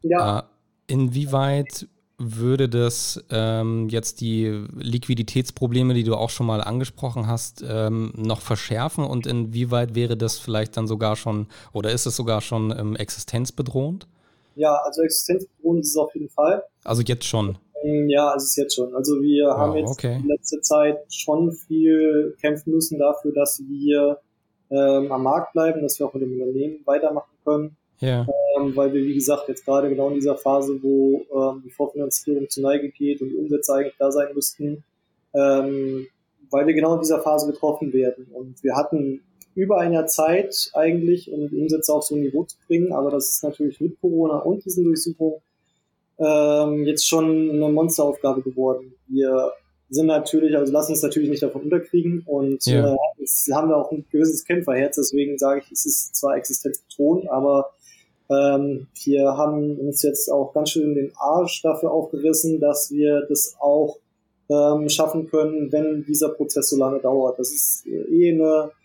Ja. Äh, inwieweit würde das ähm, jetzt die Liquiditätsprobleme, die du auch schon mal angesprochen hast, ähm, noch verschärfen und inwieweit wäre das vielleicht dann sogar schon oder ist es sogar schon ähm, existenzbedrohend? Ja, also existenzbedrohend ist es auf jeden Fall. Also jetzt schon. Ähm, ja, es ist jetzt schon. Also wir wow, haben jetzt okay. in letzter Zeit schon viel kämpfen müssen dafür, dass wir ähm, am Markt bleiben, dass wir auch mit dem Unternehmen weitermachen können. Ja. Ähm, weil wir, wie gesagt, jetzt gerade genau in dieser Phase, wo ähm, die Vorfinanzierung zur Neige geht und die Umsätze eigentlich da sein müssten, ähm, weil wir genau in dieser Phase getroffen werden. Und wir hatten über ein Jahr Zeit eigentlich, um die Umsätze auf so ein Niveau zu bringen, aber das ist natürlich mit Corona und diesen Durchsuchungen ähm, jetzt schon eine Monsteraufgabe geworden. Wir sind natürlich, also lassen uns natürlich nicht davon unterkriegen und ja. äh, jetzt haben wir auch ein gewisses Kämpferherz, deswegen sage ich, es ist zwar existenzbetont, aber ähm, wir haben uns jetzt auch ganz schön den Arsch dafür aufgerissen, dass wir das auch ähm, schaffen können, wenn dieser Prozess so lange dauert. Das ist eh eine äh,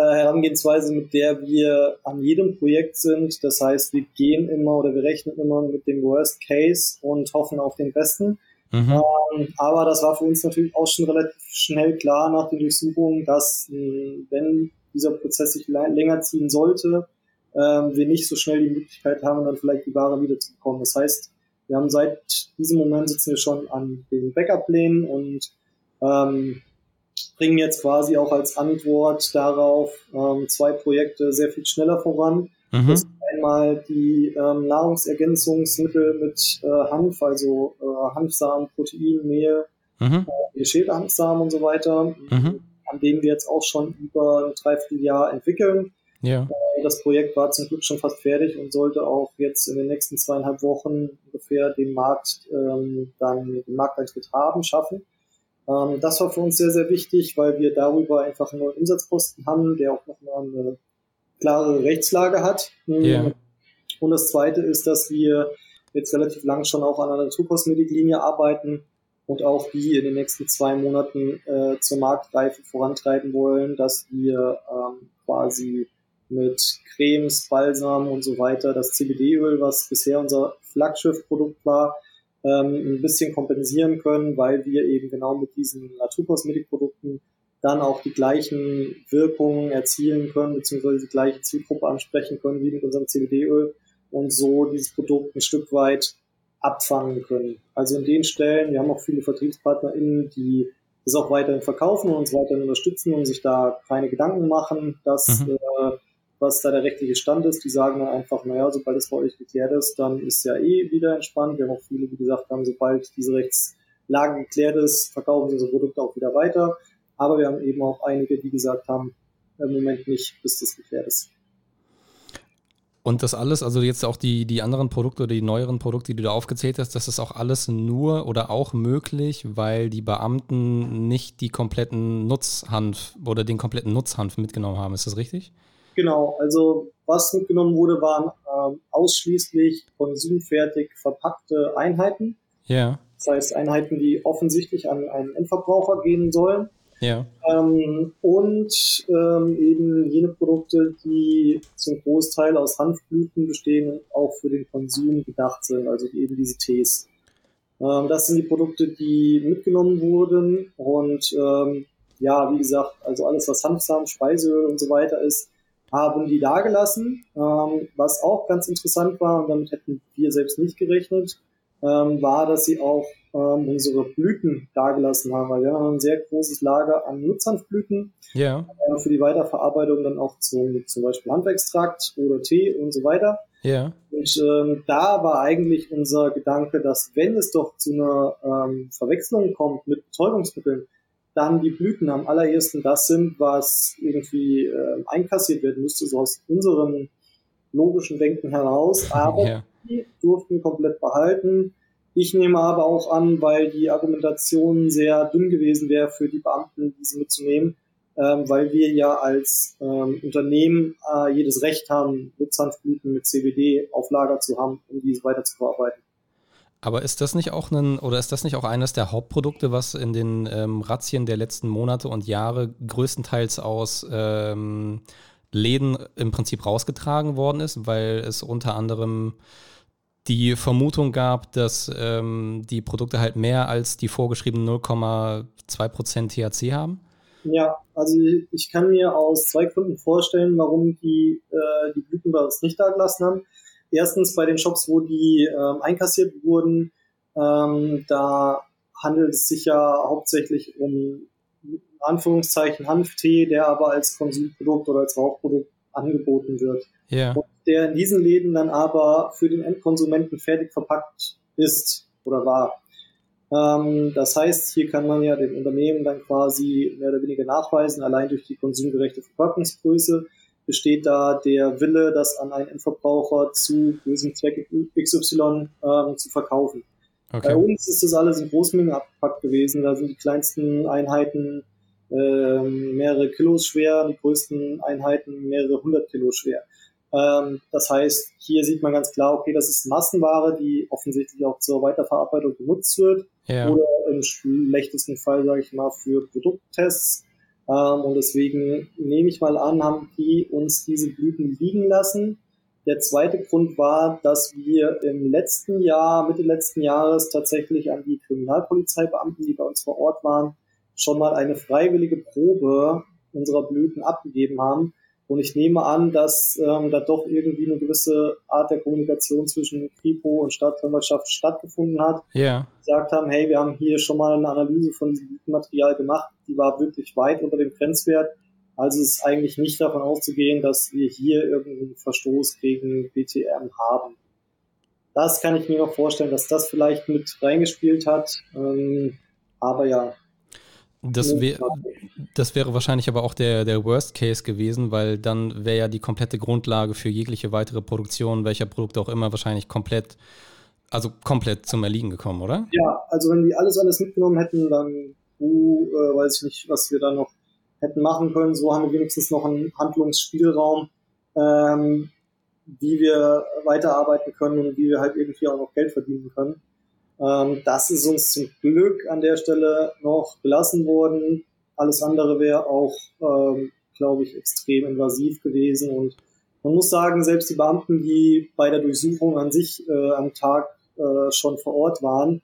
Herangehensweise, mit der wir an jedem Projekt sind. Das heißt, wir gehen immer oder wir rechnen immer mit dem Worst Case und hoffen auf den Besten. Mhm. Ähm, aber das war für uns natürlich auch schon relativ schnell klar nach den Durchsuchungen, dass äh, wenn dieser Prozess sich länger ziehen sollte, äh, wir nicht so schnell die Möglichkeit haben, dann vielleicht die Ware wiederzubekommen. Das heißt, wir haben seit diesem Moment sitzen wir schon an den Backup-Plänen und ähm, bringen jetzt quasi auch als Antwort darauf ähm, zwei Projekte sehr viel schneller voran. Mhm. Das ist einmal die ähm, Nahrungsergänzungsmittel mit äh, Hanf, also äh, Hanfsamen, Protein, Mehl, mhm. äh, und so weiter, mhm. an denen wir jetzt auch schon über ein Dreivierteljahr entwickeln. Ja. Äh, das Projekt war zum Glück schon fast fertig und sollte auch jetzt in den nächsten zweieinhalb Wochen ungefähr den Markt ähm, dann den Markteintritt haben, schaffen. Ähm, das war für uns sehr, sehr wichtig, weil wir darüber einfach einen neuen Umsatzposten haben, der auch nochmal eine klare Rechtslage hat. Yeah. Und das zweite ist, dass wir jetzt relativ lang schon auch an einer Naturkosmetiklinie arbeiten und auch die in den nächsten zwei Monaten äh, zur Marktreife vorantreiben wollen, dass wir ähm, quasi mit Cremes, Balsam und so weiter das CBD-Öl, was bisher unser Flaggschiff-Produkt war, ähm, ein bisschen kompensieren können, weil wir eben genau mit diesen Naturkosmetikprodukten dann auch die gleichen Wirkungen erzielen können, beziehungsweise die gleiche Zielgruppe ansprechen können wie mit unserem CBD-Öl und so dieses Produkt ein Stück weit abfangen können. Also in den Stellen, wir haben auch viele VertriebspartnerInnen, die das auch weiterhin verkaufen und uns weiterhin unterstützen und sich da keine Gedanken machen, dass mhm. äh, was da der rechtliche Stand ist. Die sagen dann einfach, naja, sobald es bei euch geklärt ist, dann ist ja eh wieder entspannt. Wir haben auch viele, die gesagt haben, sobald diese Rechtslage geklärt ist, verkaufen sie unsere Produkte auch wieder weiter. Aber wir haben eben auch einige, die gesagt haben, im Moment nicht, bis das geklärt ist. Und das alles, also jetzt auch die, die anderen Produkte oder die neueren Produkte, die du da aufgezählt hast, das ist auch alles nur oder auch möglich, weil die Beamten nicht die kompletten Nutzhanf oder den kompletten Nutzhanf mitgenommen haben. Ist das richtig? Genau, also was mitgenommen wurde, waren ähm, ausschließlich konsumfertig verpackte Einheiten. Ja. Das heißt Einheiten, die offensichtlich an einen Endverbraucher gehen sollen. Ja. Ähm, und ähm, eben jene Produkte, die zum Großteil aus Hanfblüten bestehen und auch für den Konsum gedacht sind, also eben diese Tees. Ähm, das sind die Produkte, die mitgenommen wurden und ähm, ja, wie gesagt, also alles, was Hanfsamen, Speiseöl und so weiter ist, haben die da gelassen. Ähm, was auch ganz interessant war, und damit hätten wir selbst nicht gerechnet, ähm, war, dass sie auch ähm, unsere Blüten dagelassen haben, weil wir haben ein sehr großes Lager an Nutzhanfblüten ja. äh, für die Weiterverarbeitung dann auch zum, zum Beispiel Hanfextrakt oder Tee und so weiter. Ja. Und ähm, da war eigentlich unser Gedanke, dass wenn es doch zu einer ähm, Verwechslung kommt mit Betäubungsmitteln, dann die Blüten am allerersten das sind, was irgendwie äh, einkassiert werden müsste, so aus unserem logischen Denken heraus. Aber ja. die durften komplett behalten. Ich nehme aber auch an, weil die Argumentation sehr dünn gewesen wäre für die Beamten, diese mitzunehmen, ähm, weil wir ja als ähm, Unternehmen äh, jedes Recht haben, Nutzhanfblüten mit CBD auf Lager zu haben, um diese weiter zu verarbeiten. Aber ist das nicht auch ein, oder ist das nicht auch eines der Hauptprodukte, was in den ähm, Razzien der letzten Monate und Jahre größtenteils aus ähm, Läden im Prinzip rausgetragen worden ist, weil es unter anderem die Vermutung gab, dass ähm, die Produkte halt mehr als die vorgeschriebenen 0,2% THC haben? Ja, also ich kann mir aus zwei Gründen vorstellen, warum die äh, die Blüten bei uns nicht da gelassen haben. Erstens bei den Shops, wo die ähm, einkassiert wurden, Ähm, da handelt es sich ja hauptsächlich um Anführungszeichen Hanftee, der aber als Konsumprodukt oder als Rauchprodukt angeboten wird. Ja. Und der in diesen Läden dann aber für den Endkonsumenten fertig verpackt ist oder war. Ähm, das heißt, hier kann man ja den Unternehmen dann quasi mehr oder weniger nachweisen, allein durch die konsumgerechte Verpackungsgröße besteht da der Wille, das an einen Endverbraucher zu bösen Zweck XY ähm, zu verkaufen. Okay. Bei uns ist das alles in Großmengen abgepackt gewesen. Da sind die kleinsten Einheiten ähm, mehrere Kilos schwer, die größten Einheiten mehrere hundert Kilo schwer. Ähm, das heißt, hier sieht man ganz klar, okay, das ist Massenware, die offensichtlich auch zur Weiterverarbeitung genutzt wird. Ja. Oder im schlechtesten Fall, sage ich mal, für Produkttests. Ähm, und deswegen nehme ich mal an, haben die uns diese Blüten liegen lassen. Der zweite Grund war, dass wir im letzten Jahr, Mitte letzten Jahres tatsächlich an die Kriminalpolizeibeamten, die bei uns vor Ort waren, schon mal eine freiwillige Probe unserer Blüten abgegeben haben. Und ich nehme an, dass ähm, da doch irgendwie eine gewisse Art der Kommunikation zwischen Kripo und Staatsanwaltschaft stattgefunden hat. Ja. Yeah. Gesagt haben, hey, wir haben hier schon mal eine Analyse von diesem Blütenmaterial gemacht, die war wirklich weit unter dem Grenzwert. Also es ist eigentlich nicht davon auszugehen, dass wir hier irgendeinen Verstoß gegen BTM haben. Das kann ich mir noch vorstellen, dass das vielleicht mit reingespielt hat. Ähm, aber ja, das, wär, das wäre wahrscheinlich aber auch der, der Worst Case gewesen, weil dann wäre ja die komplette Grundlage für jegliche weitere Produktion, welcher Produkt auch immer, wahrscheinlich komplett, also komplett zum Erliegen gekommen, oder? Ja, also wenn wir alles, alles mitgenommen hätten, dann uh, weiß ich nicht, was wir da noch hätten machen können. So haben wir wenigstens noch einen Handlungsspielraum, ähm, wie wir weiterarbeiten können und wie wir halt irgendwie auch noch Geld verdienen können. Ähm, das ist uns zum Glück an der Stelle noch gelassen worden. Alles andere wäre auch, ähm, glaube ich, extrem invasiv gewesen. Und man muss sagen, selbst die Beamten, die bei der Durchsuchung an sich äh, am Tag äh, schon vor Ort waren,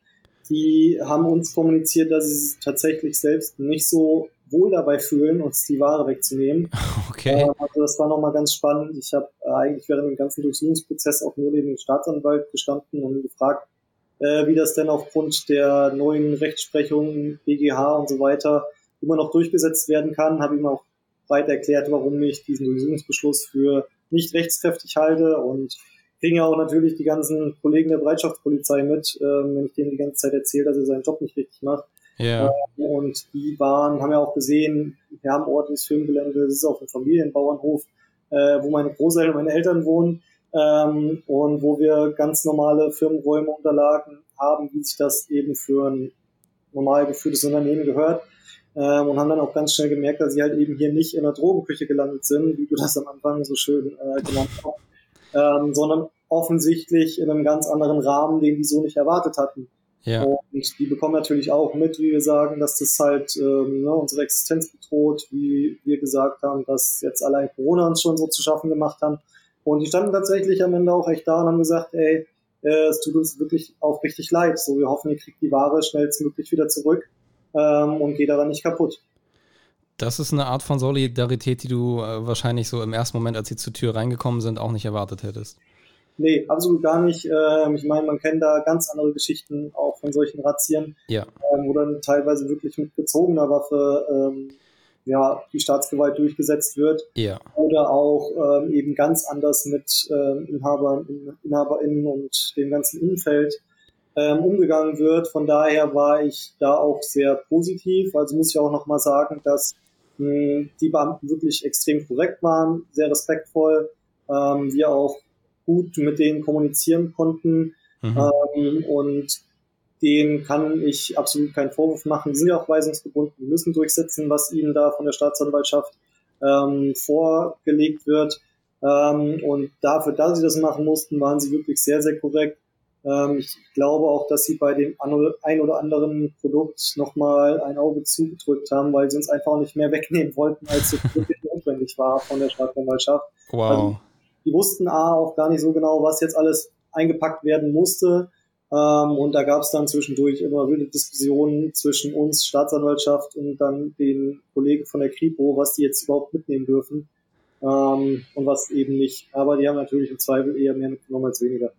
die haben uns kommuniziert, dass sie sich tatsächlich selbst nicht so wohl dabei fühlen, uns die Ware wegzunehmen. Okay. Äh, also das war nochmal ganz spannend. Ich habe äh, eigentlich während dem ganzen Durchsuchungsprozess auch nur neben dem Staatsanwalt gestanden und gefragt, äh, wie das denn aufgrund der neuen Rechtsprechung, BGH und so weiter immer noch durchgesetzt werden kann. Habe ihm auch breit erklärt, warum ich diesen Durchsuchungsbeschluss für nicht rechtskräftig halte und kriegen auch natürlich die ganzen Kollegen der Bereitschaftspolizei mit, äh, wenn ich denen die ganze Zeit erzähle, dass er seinen Job nicht richtig macht. Ja. Äh, und die waren, haben ja auch gesehen, wir haben ordentliches Filmgelände, das ist auf einem Familienbauernhof, äh, wo meine Großeltern und meine Eltern wohnen ähm, und wo wir ganz normale Firmenräume Unterlagen haben, wie sich das eben für ein normal geführtes Unternehmen gehört. Ähm, und haben dann auch ganz schnell gemerkt, dass sie halt eben hier nicht in der Drogenküche gelandet sind, wie du das am Anfang so schön äh, genannt hast, ähm, sondern offensichtlich in einem ganz anderen Rahmen, den die so nicht erwartet hatten. Ja. Und die bekommen natürlich auch mit, wie wir sagen, dass das halt ähm, ne, unsere Existenz bedroht, wie wir gesagt haben, dass jetzt allein Corona uns schon so zu schaffen gemacht haben. Und die standen tatsächlich am Ende auch echt da und haben gesagt, ey, äh, es tut uns wirklich auch richtig leid. So, wir hoffen, ihr kriegt die Ware schnellstmöglich wieder zurück ähm, und geht daran nicht kaputt. Das ist eine Art von Solidarität, die du äh, wahrscheinlich so im ersten Moment, als sie zur Tür reingekommen sind, auch nicht erwartet hättest. Nee, absolut gar nicht. Ähm, ich meine, man kennt da ganz andere Geschichten auch von solchen Razzien, ja. ähm, wo dann teilweise wirklich mit gezogener Waffe ähm, ja, die Staatsgewalt durchgesetzt wird. Ja. Oder auch ähm, eben ganz anders mit ähm, Inhabern, InhaberInnen und dem ganzen Umfeld ähm, umgegangen wird. Von daher war ich da auch sehr positiv. Also muss ich auch nochmal sagen, dass mh, die Beamten wirklich extrem korrekt waren, sehr respektvoll. Ähm, wir auch gut mit denen kommunizieren konnten. Mhm. Ähm, und denen kann ich absolut keinen Vorwurf machen. Die sind ja auch weisungsgebunden, die müssen durchsetzen, was ihnen da von der Staatsanwaltschaft ähm, vorgelegt wird. Ähm, und dafür, dass sie das machen mussten, waren sie wirklich sehr, sehr korrekt. Ähm, ich glaube auch, dass sie bei dem ein oder anderen Produkt nochmal ein Auge zugedrückt haben, weil sie uns einfach nicht mehr wegnehmen wollten, als es wirklich notwendig war von der Staatsanwaltschaft. Wow. Also, die wussten A auch gar nicht so genau, was jetzt alles eingepackt werden musste. Ähm, und da gab es dann zwischendurch immer wilde Diskussionen zwischen uns, Staatsanwaltschaft und dann den Kollegen von der Kripo, was die jetzt überhaupt mitnehmen dürfen ähm, und was eben nicht. Aber die haben natürlich im Zweifel eher mehr mitgenommen als weniger.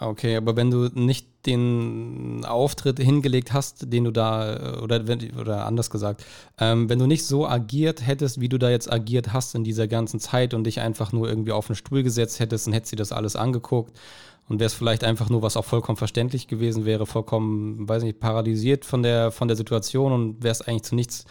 Okay, aber wenn du nicht den Auftritt hingelegt hast, den du da, oder, oder anders gesagt, ähm, wenn du nicht so agiert hättest, wie du da jetzt agiert hast in dieser ganzen Zeit und dich einfach nur irgendwie auf den Stuhl gesetzt hättest und hättest dir das alles angeguckt und wäre es vielleicht einfach nur, was auch vollkommen verständlich gewesen wäre, vollkommen, weiß nicht, paralysiert von der, von der Situation und wärst eigentlich zu nichts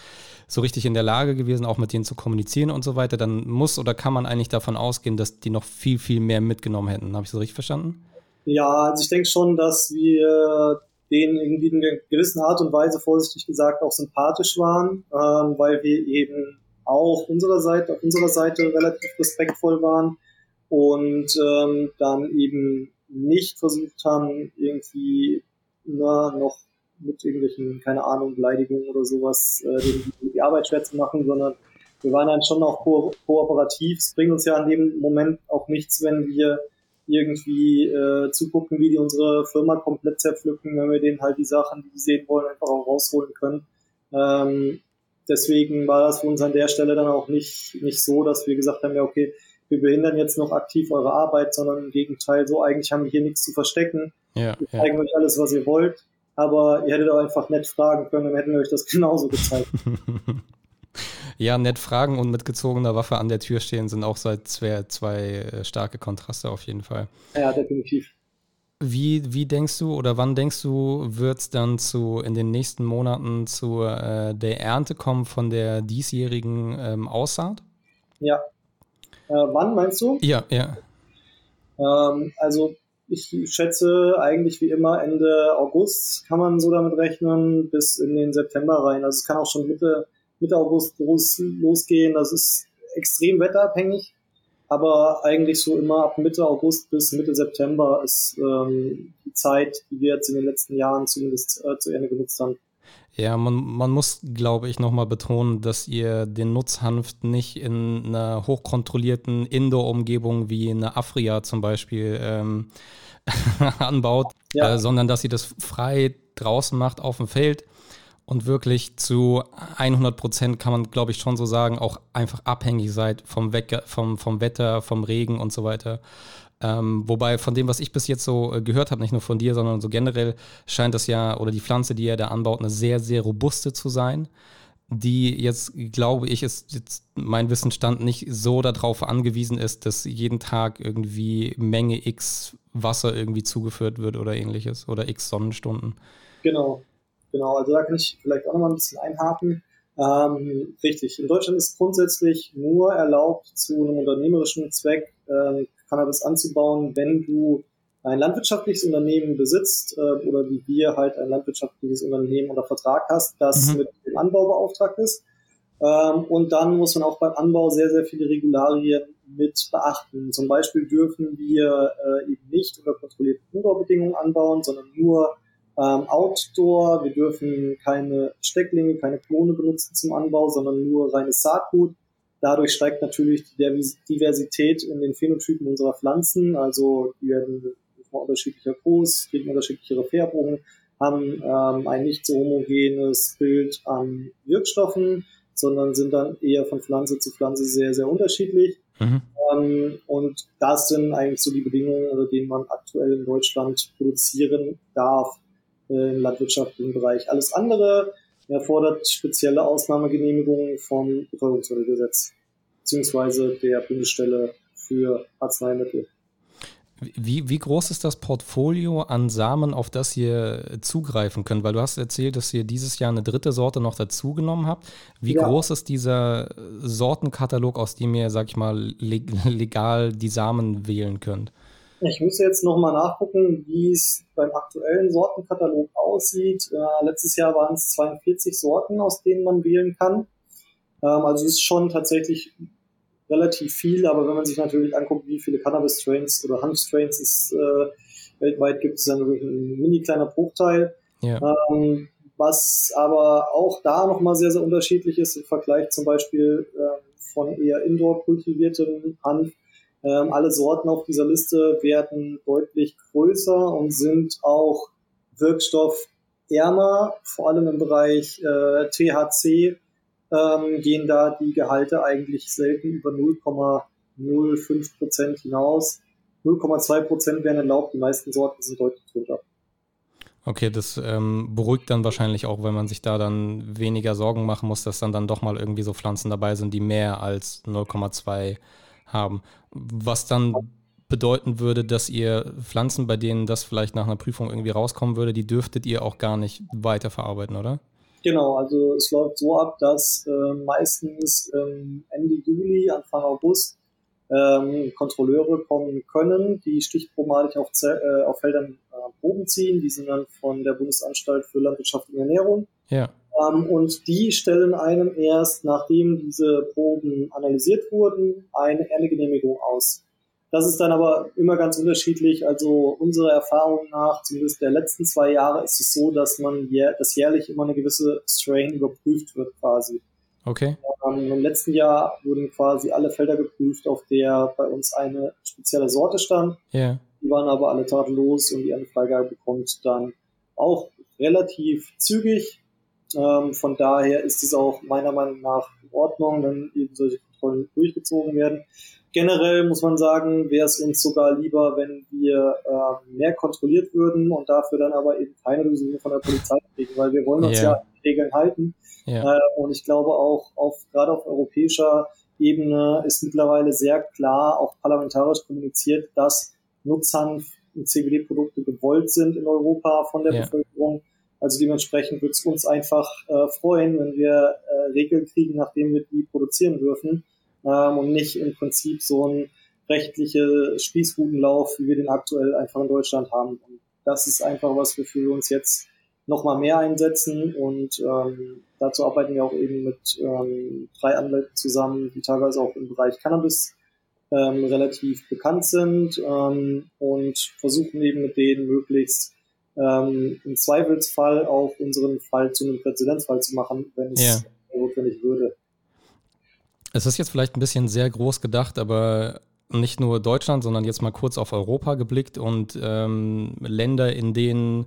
so richtig in der Lage gewesen, auch mit denen zu kommunizieren und so weiter, dann muss oder kann man eigentlich davon ausgehen, dass die noch viel, viel mehr mitgenommen hätten. Habe ich so richtig verstanden? Ja, also ich denke schon, dass wir denen irgendwie in einer gewissen Art und Weise, vorsichtig gesagt, auch sympathisch waren, ähm, weil wir eben auch unserer Seite, auf unserer Seite relativ respektvoll waren und ähm, dann eben nicht versucht haben, irgendwie na, noch mit irgendwelchen, keine Ahnung, Beleidigungen oder sowas, äh, die, die Arbeit schwer zu machen, sondern wir waren dann schon auch ko kooperativ. Es bringt uns ja in dem Moment auch nichts, wenn wir irgendwie äh, zugucken, wie die unsere Firma komplett zerpflücken, wenn wir denen halt die Sachen, die sie sehen wollen, einfach auch rausholen können. Ähm, deswegen war das für uns an der Stelle dann auch nicht, nicht so, dass wir gesagt haben, ja, okay, wir behindern jetzt noch aktiv eure Arbeit, sondern im Gegenteil, so eigentlich haben wir hier nichts zu verstecken. Ja, wir zeigen ja. euch alles, was ihr wollt, aber ihr hättet auch einfach nett fragen können, dann hätten wir euch das genauso gezeigt. ja, nett fragen und mit gezogener Waffe an der Tür stehen sind auch seit zwei, zwei äh, starke Kontraste auf jeden Fall. Ja, definitiv. Wie, wie denkst du oder wann denkst du, wird es dann zu in den nächsten Monaten zu äh, der Ernte kommen von der diesjährigen ähm, Aussaat? Ja. Äh, wann meinst du? Ja, ja. Ähm, also ich schätze eigentlich wie immer Ende August kann man so damit rechnen, bis in den September rein. Also es kann auch schon Mitte, Mitte August los, losgehen. Das ist extrem wetterabhängig, aber eigentlich so immer ab Mitte August bis Mitte September ist ähm, die Zeit, die wir jetzt in den letzten Jahren zumindest äh, zu Ende genutzt haben. Ja, man, man muss, glaube ich, nochmal betonen, dass ihr den Nutzhanf nicht in einer hochkontrollierten Indoor-Umgebung wie eine Afria zum Beispiel ähm, anbaut, ja. äh, sondern dass ihr das frei draußen macht auf dem Feld und wirklich zu 100 Prozent kann man, glaube ich, schon so sagen, auch einfach abhängig seid vom, Wecker, vom, vom Wetter, vom Regen und so weiter. Ähm, wobei von dem, was ich bis jetzt so äh, gehört habe, nicht nur von dir, sondern so generell scheint das ja, oder die Pflanze, die er da anbaut, eine sehr, sehr robuste zu sein, die jetzt, glaube ich, ist jetzt mein Wissensstand nicht so darauf angewiesen ist, dass jeden Tag irgendwie Menge X Wasser irgendwie zugeführt wird oder ähnliches oder X Sonnenstunden. Genau, genau. Also da kann ich vielleicht auch nochmal ein bisschen einhaken. Ähm, richtig. In Deutschland ist grundsätzlich nur erlaubt, zu einem unternehmerischen Zweck ähm, Cannabis anzubauen, wenn du ein landwirtschaftliches Unternehmen besitzt äh, oder wie wir halt ein landwirtschaftliches Unternehmen unter Vertrag hast, das mhm. mit dem Anbau beauftragt ist. Ähm, und dann muss man auch beim Anbau sehr, sehr viele Regularien mit beachten. Zum Beispiel dürfen wir äh, eben nicht unter kontrollierten Indoor-Bedingungen anbauen, sondern nur ähm, Outdoor. Wir dürfen keine Stecklinge, keine Klone benutzen zum Anbau, sondern nur reines Saatgut. Dadurch steigt natürlich die Diversität in den Phänotypen unserer Pflanzen. Also die werden unterschiedlicher groß, kriegen unterschiedlichere Färbungen, haben ähm, ein nicht so homogenes Bild an Wirkstoffen, sondern sind dann eher von Pflanze zu Pflanze sehr, sehr unterschiedlich. Mhm. Ähm, und das sind eigentlich so die Bedingungen, unter denen man aktuell in Deutschland produzieren darf im landwirtschaftlichen Bereich. Alles andere erfordert spezielle Ausnahmegenehmigungen vom Betäubungsmittelgesetz beziehungsweise der Bundesstelle für Arzneimittel. Wie, wie groß ist das Portfolio an Samen, auf das ihr zugreifen könnt? Weil du hast erzählt, dass ihr dieses Jahr eine dritte Sorte noch dazugenommen habt. Wie ja. groß ist dieser Sortenkatalog, aus dem ihr, sag ich mal, legal die Samen wählen könnt? Ich müsste jetzt nochmal nachgucken, wie es beim aktuellen Sortenkatalog aussieht. Äh, letztes Jahr waren es 42 Sorten, aus denen man wählen kann. Ähm, also es ist schon tatsächlich relativ viel, aber wenn man sich natürlich anguckt, wie viele Cannabis-Strains oder Hanf-Strains es äh, weltweit gibt, ist dann wirklich ein mini kleiner Bruchteil. Ja. Ähm, was aber auch da nochmal sehr, sehr unterschiedlich ist im Vergleich zum Beispiel äh, von eher indoor kultiviertem Hanf. Ähm, alle Sorten auf dieser Liste werden deutlich größer und sind auch wirkstoffärmer, vor allem im Bereich äh, THC ähm, gehen da die Gehalte eigentlich selten über 0,05 Prozent hinaus. 0,2 Prozent wären erlaubt, die meisten Sorten sind deutlich drunter. Okay, das ähm, beruhigt dann wahrscheinlich auch, wenn man sich da dann weniger Sorgen machen muss, dass dann dann doch mal irgendwie so Pflanzen dabei sind, die mehr als 0,2 haben. Was dann bedeuten würde, dass ihr Pflanzen, bei denen das vielleicht nach einer Prüfung irgendwie rauskommen würde, die dürftet ihr auch gar nicht weiterverarbeiten, oder? Genau, also es läuft so ab, dass äh, meistens ähm, Ende Juli, Anfang August ähm, Kontrolleure kommen können, die stichprobenartig auf, äh, auf Feldern äh, Proben ziehen. Die sind dann von der Bundesanstalt für Landwirtschaft und Ernährung. Ja. Ähm, und die stellen einem erst, nachdem diese Proben analysiert wurden, eine Erntegenehmigung aus. Das ist dann aber immer ganz unterschiedlich. Also unserer Erfahrung nach, zumindest der letzten zwei Jahre, ist es so, dass man jä dass jährlich immer eine gewisse Strain überprüft wird quasi. Okay. Ähm, Im letzten Jahr wurden quasi alle Felder geprüft, auf der bei uns eine spezielle Sorte stand. Ja. Die waren aber alle tadellos und die Erntenfreigabe bekommt dann auch relativ zügig. Ähm, von daher ist es auch meiner Meinung nach in Ordnung, wenn eben solche Kontrollen durchgezogen werden. Generell muss man sagen, wäre es uns sogar lieber, wenn wir äh, mehr kontrolliert würden und dafür dann aber eben keine Lösung von der Polizei kriegen, weil wir wollen uns Ja. ja an die Regeln halten. Ja. Äh, und ich glaube auch, auf, gerade auf europäischer Ebene ist mittlerweile sehr klar, auch parlamentarisch kommuniziert, dass Nutzhanf und CBD-Produkte gewollt sind in Europa von der Ja. Bevölkerung. Also dementsprechend würde es uns einfach äh, freuen, wenn wir äh, Regeln kriegen, nachdem wir die produzieren dürfen ähm, und nicht im Prinzip so ein rechtliche Spießrutenlauf, wie wir den aktuell einfach in Deutschland haben. Und das ist einfach was, wofür wir uns jetzt nochmal mehr einsetzen und ähm, dazu arbeiten wir auch eben mit ähm, drei Anwälten zusammen, die teilweise auch im Bereich Cannabis ähm, relativ bekannt sind ähm, und versuchen eben mit denen möglichst ähm, im Zweifelsfall auch unseren Fall zu einem Präzedenzfall zu machen, wenn es Ja. notwendig würde. Es ist jetzt vielleicht ein bisschen sehr groß gedacht, aber nicht nur Deutschland, sondern jetzt mal kurz auf Europa geblickt und ähm, Länder, in denen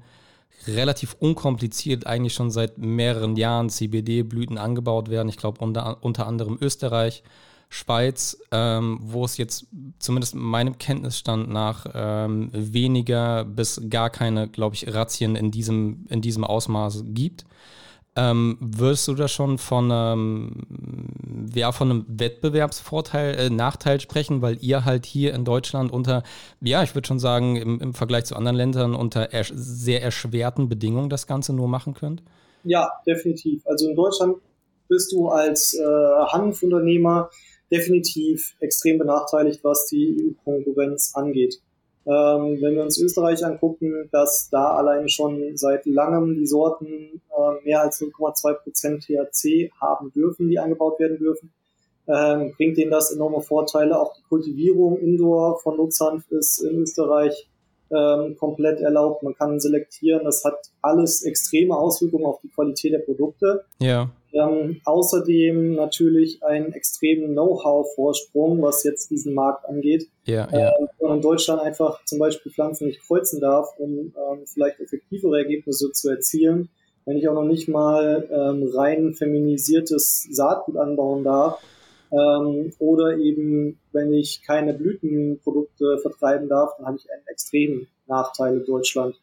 relativ unkompliziert eigentlich schon seit mehreren Jahren CBD-Blüten angebaut werden. Ich glaube unter, unter anderem Österreich, Schweiz, ähm, wo es jetzt zumindest meinem Kenntnisstand nach ähm, weniger bis gar keine, glaube ich, Razzien in diesem, in diesem Ausmaß gibt. Ähm, würdest du da schon von, ähm, ja, von einem Wettbewerbsvorteil, äh, Nachteil sprechen, weil ihr halt hier in Deutschland unter, ja, ich würde schon sagen, im, im Vergleich zu anderen Ländern unter ersch sehr erschwerten Bedingungen das Ganze nur machen könnt? Ja, definitiv. Also in Deutschland bist du als äh, Hanfunternehmer definitiv extrem benachteiligt, was die Konkurrenz angeht. Ähm, wenn wir uns Österreich angucken, dass da allein schon seit langem die Sorten äh, mehr als 0,2% THC haben dürfen, die angebaut werden dürfen, ähm, bringt denen das enorme Vorteile. Auch die Kultivierung indoor von Nutzhanf ist in Österreich ähm, komplett erlaubt. Man kann selektieren. Das hat alles extreme Auswirkungen auf die Qualität der Produkte. Ja. Ähm, außerdem natürlich einen extremen Know-how-Vorsprung, was jetzt diesen Markt angeht. Ja, ja. Ähm, wenn man in Deutschland einfach zum Beispiel Pflanzen nicht kreuzen darf, um ähm, vielleicht effektivere Ergebnisse zu erzielen. Wenn ich auch noch nicht mal ähm, rein feminisiertes Saatgut anbauen darf, ähm, oder eben, wenn ich keine Blütenprodukte vertreiben darf, dann habe ich einen extremen Nachteil in Deutschland.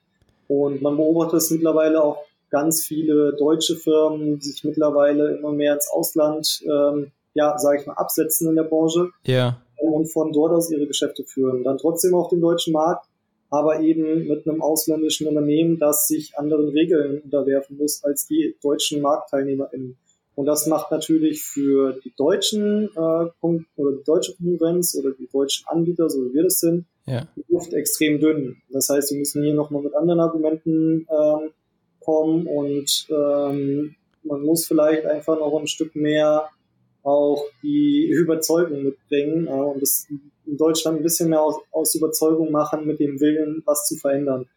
Und man beobachtet es mittlerweile auch ganz viele deutsche Firmen, die sich mittlerweile immer mehr ins Ausland, ähm, ja, sage ich mal, absetzen in der Branche Ja. und von dort aus ihre Geschäfte führen. Dann trotzdem auf dem deutschen Markt, aber eben mit einem ausländischen Unternehmen, das sich anderen Regeln unterwerfen muss als die deutschen MarktteilnehmerInnen. Und das macht natürlich für die deutschen äh, oder die deutsche Konkurrenz oder die deutschen Anbieter, so wie wir das sind, Ja. die Luft extrem dünn. Das heißt, wir müssen hier nochmal mit anderen Argumenten ähm, kommen und ähm, man muss vielleicht einfach noch ein Stück mehr auch die Überzeugung mitbringen äh, und das in Deutschland ein bisschen mehr aus, aus Überzeugung machen mit dem Willen, was zu verändern.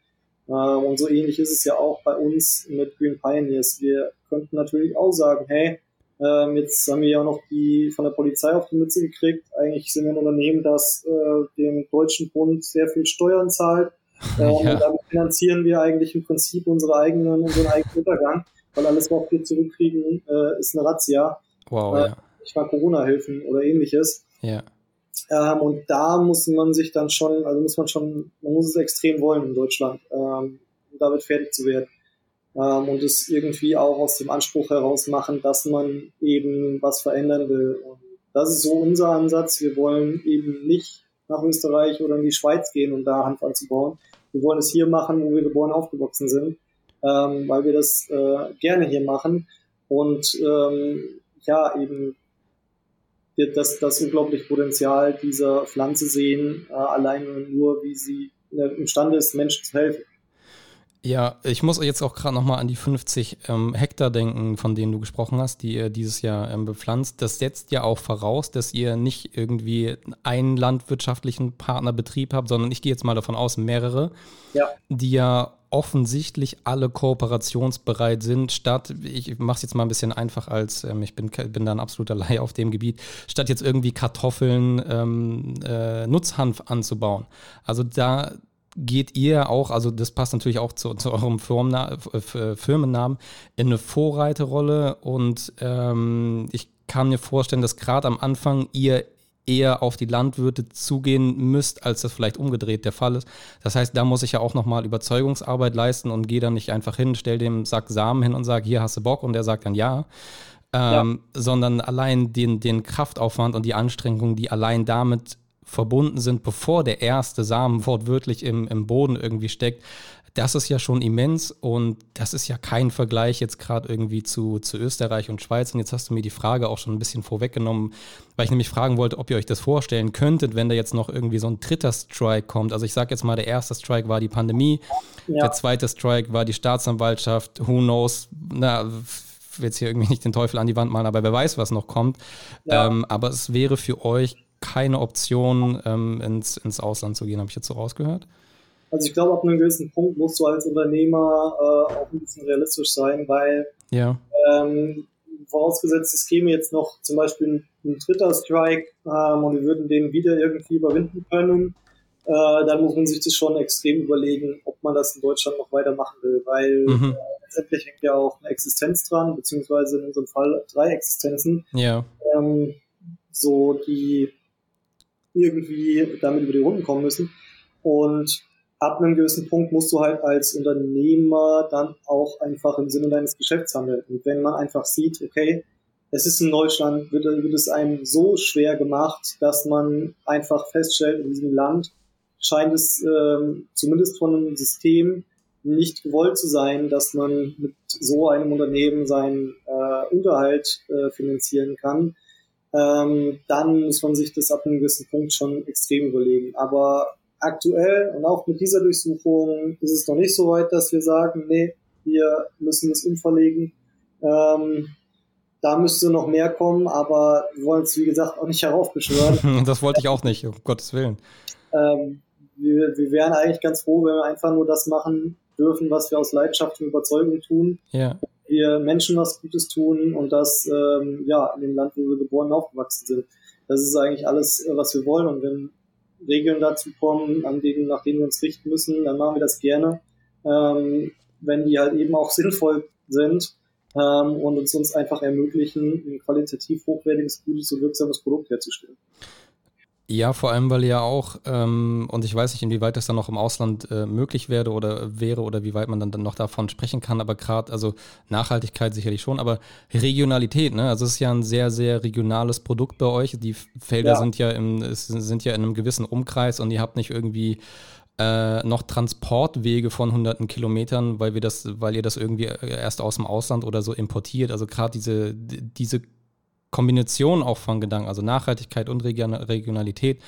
Äh, und so ähnlich ist es ja auch bei uns mit Green Pioneers. Wir könnten natürlich auch sagen, hey, ähm, jetzt haben wir ja auch noch die von der Polizei auf die Mütze gekriegt. Eigentlich sind wir ein Unternehmen, das äh, dem deutschen Bund sehr viel Steuern zahlt. Ähm, Ja. Und damit finanzieren wir eigentlich im Prinzip unsere eigenen, unseren eigenen Untergang, weil alles, was wir zurückkriegen, äh, ist eine Razzia. Wow, Äh, ja. nicht mal Corona-Hilfen oder ähnliches. Ja. Ähm, und da muss man sich dann schon, also muss man schon, man muss es extrem wollen in Deutschland, ähm, um damit fertig zu werden. Ähm, und es irgendwie auch aus dem Anspruch heraus machen, dass man eben was verändern will. Und das ist so unser Ansatz. Wir wollen eben nicht nach Österreich oder in die Schweiz gehen, um da Hanf anzubauen. Wir wollen es hier machen, wo wir geboren aufgewachsen sind, ähm, weil wir das äh, gerne hier machen und ähm, ja eben das, das unglaubliche Potenzial dieser Pflanze sehen, äh, alleine nur, wie sie äh, imstande ist, Menschen zu helfen. Ja, ich muss jetzt auch gerade nochmal an die 50 ähm, Hektar denken, von denen du gesprochen hast, die ihr dieses Jahr ähm, bepflanzt. Das setzt ja auch voraus, dass ihr nicht irgendwie einen landwirtschaftlichen Partnerbetrieb habt, sondern ich gehe jetzt mal davon aus, mehrere, ja. die ja offensichtlich alle kooperationsbereit sind, statt, ich mache es jetzt mal ein bisschen einfach als, ähm, ich bin, bin da ein absoluter Laie auf dem Gebiet, statt jetzt irgendwie Kartoffeln, ähm, äh, Nutzhanf anzubauen. Also da geht ihr auch, also das passt natürlich auch zu, zu eurem Firmenna Firmennamen, in eine Vorreiterrolle und ähm, ich kann mir vorstellen, dass gerade am Anfang ihr eher auf die Landwirte zugehen müsst, als das vielleicht umgedreht der Fall ist. Das heißt, da muss ich ja auch nochmal Überzeugungsarbeit leisten und gehe dann nicht einfach hin, stell dem Sack Samen hin und sage, hier hast du Bock und der sagt dann ja. Ähm, ja. Sondern allein den, den Kraftaufwand und die Anstrengung, die allein damit verbunden sind, bevor der erste Samen wortwörtlich im, im Boden irgendwie steckt, das ist ja schon immens und das ist ja kein Vergleich jetzt gerade irgendwie zu, zu Österreich und Schweiz. Und jetzt hast du mir die Frage auch schon ein bisschen vorweggenommen, weil ich nämlich fragen wollte, ob ihr euch das vorstellen könntet, wenn da jetzt noch irgendwie so ein dritter Strike kommt. Also ich sage jetzt mal, der erste Strike war die Pandemie, ja. der zweite Strike war die Staatsanwaltschaft, who knows, na, ich will jetzt hier irgendwie nicht den Teufel an die Wand malen, aber wer weiß, was noch kommt. Ja. Ähm, aber es wäre für euch keine Option, ähm, ins, ins Ausland zu gehen, habe ich jetzt so rausgehört? Also ich glaube, ab einem gewissen Punkt musst du als Unternehmer äh, auch ein bisschen realistisch sein, weil ja. ähm, vorausgesetzt, es käme jetzt noch zum Beispiel ein, ein dritter Strike ähm, und wir würden den wieder irgendwie überwinden können, äh, dann muss man sich das schon extrem überlegen, ob man das in Deutschland noch weitermachen will, weil mhm. äh, letztendlich hängt ja auch eine Existenz dran, beziehungsweise in unserem Fall drei Existenzen. Ja. Ähm, so die irgendwie damit über die Runden kommen müssen. Und ab einem gewissen Punkt musst du halt als Unternehmer dann auch einfach im Sinne deines Geschäfts handeln. Und wenn man einfach sieht, okay, es ist in Deutschland, wird, wird es einem so schwer gemacht, dass man einfach feststellt, in diesem Land scheint es ähm, zumindest von einem System nicht gewollt zu sein, dass man mit so einem Unternehmen seinen äh, Unterhalt äh, finanzieren kann ähm, dann muss man sich das ab einem gewissen Punkt schon extrem überlegen. Aber aktuell und auch mit dieser Durchsuchung ist es noch nicht so weit, dass wir sagen, nee, wir müssen es umverlegen. Ähm, da müsste noch mehr kommen, aber wir wollen es, wie gesagt, auch nicht heraufbeschwören. das wollte ich auch nicht, um Gottes Willen. Ähm, wir, wir wären eigentlich ganz froh, wenn wir einfach nur das machen dürfen, was wir aus Leidenschaft und Überzeugung tun. Ja wir Menschen was Gutes tun und das ähm, ja in dem Land, wo wir geboren und aufgewachsen sind. Das ist eigentlich alles, äh, was wir wollen. Und wenn Regeln dazu kommen, an denen, nach denen wir uns richten müssen, dann machen wir das gerne. Ähm, wenn die halt eben auch sinnvoll sind ähm, und uns, uns einfach ermöglichen, ein qualitativ hochwertiges, gutes und wirksames Produkt herzustellen. Ja, vor allem, weil ja auch, ähm, und ich weiß nicht, inwieweit das dann noch im Ausland äh, möglich wäre oder wäre oder wie weit man dann, dann noch davon sprechen kann, aber gerade, also Nachhaltigkeit sicherlich schon, aber Regionalität, ne? Also es ist ja ein sehr, sehr regionales Produkt bei euch. Die Felder ja. sind ja im, sind ja in einem gewissen Umkreis und ihr habt nicht irgendwie äh, noch Transportwege von hunderten Kilometern, weil wir das, weil ihr das irgendwie erst aus dem Ausland oder so importiert. Also gerade diese, diese Kombination auch von Gedanken, also Nachhaltigkeit und Regionalität,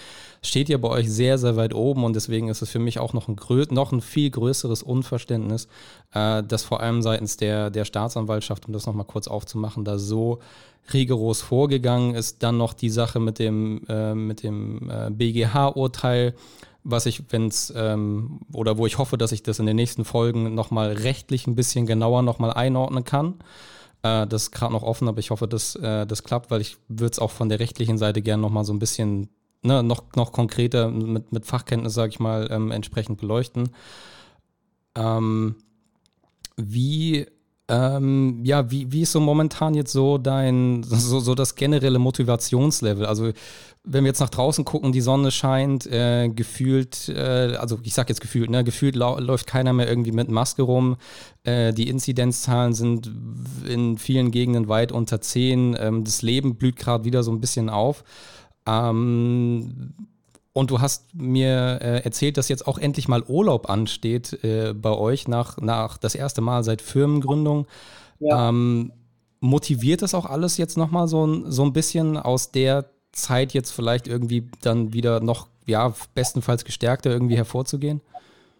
steht ja bei euch sehr, sehr weit oben und deswegen ist es für mich auch noch ein, noch ein viel größeres Unverständnis, äh, dass vor allem seitens der, der Staatsanwaltschaft, um das nochmal kurz aufzumachen, da so rigoros vorgegangen ist. Dann noch die Sache mit dem, äh, dem äh, BGH-Urteil, was ich, wenn es, ähm, oder wo ich hoffe, dass ich das in den nächsten Folgen nochmal rechtlich ein bisschen genauer nochmal einordnen kann. Äh, das ist gerade noch offen, aber ich hoffe, dass äh, das klappt, weil ich würde es auch von der rechtlichen Seite gerne noch mal so ein bisschen ne, noch, noch konkreter mit, mit Fachkenntnis, sage ich mal, ähm, entsprechend beleuchten. Ähm, wie Ähm, ja, wie, wie ist so momentan jetzt so dein, so, so das generelle Motivationslevel? Also wenn wir jetzt nach draußen gucken, die Sonne scheint, äh, gefühlt, äh, also ich sag jetzt gefühlt, ne, gefühlt läuft keiner mehr irgendwie mit Maske rum. Äh, die Inzidenzzahlen sind in vielen Gegenden weit unter 10. Ähm, das Leben blüht gerade wieder so ein bisschen auf. Ähm, und du hast mir äh, erzählt, dass jetzt auch endlich mal Urlaub ansteht äh, bei euch nach, nach das erste Mal seit Firmengründung. Ja. Ähm, motiviert das auch alles jetzt nochmal so, so ein bisschen aus der Zeit jetzt vielleicht irgendwie dann wieder noch, ja, bestenfalls gestärkter irgendwie hervorzugehen?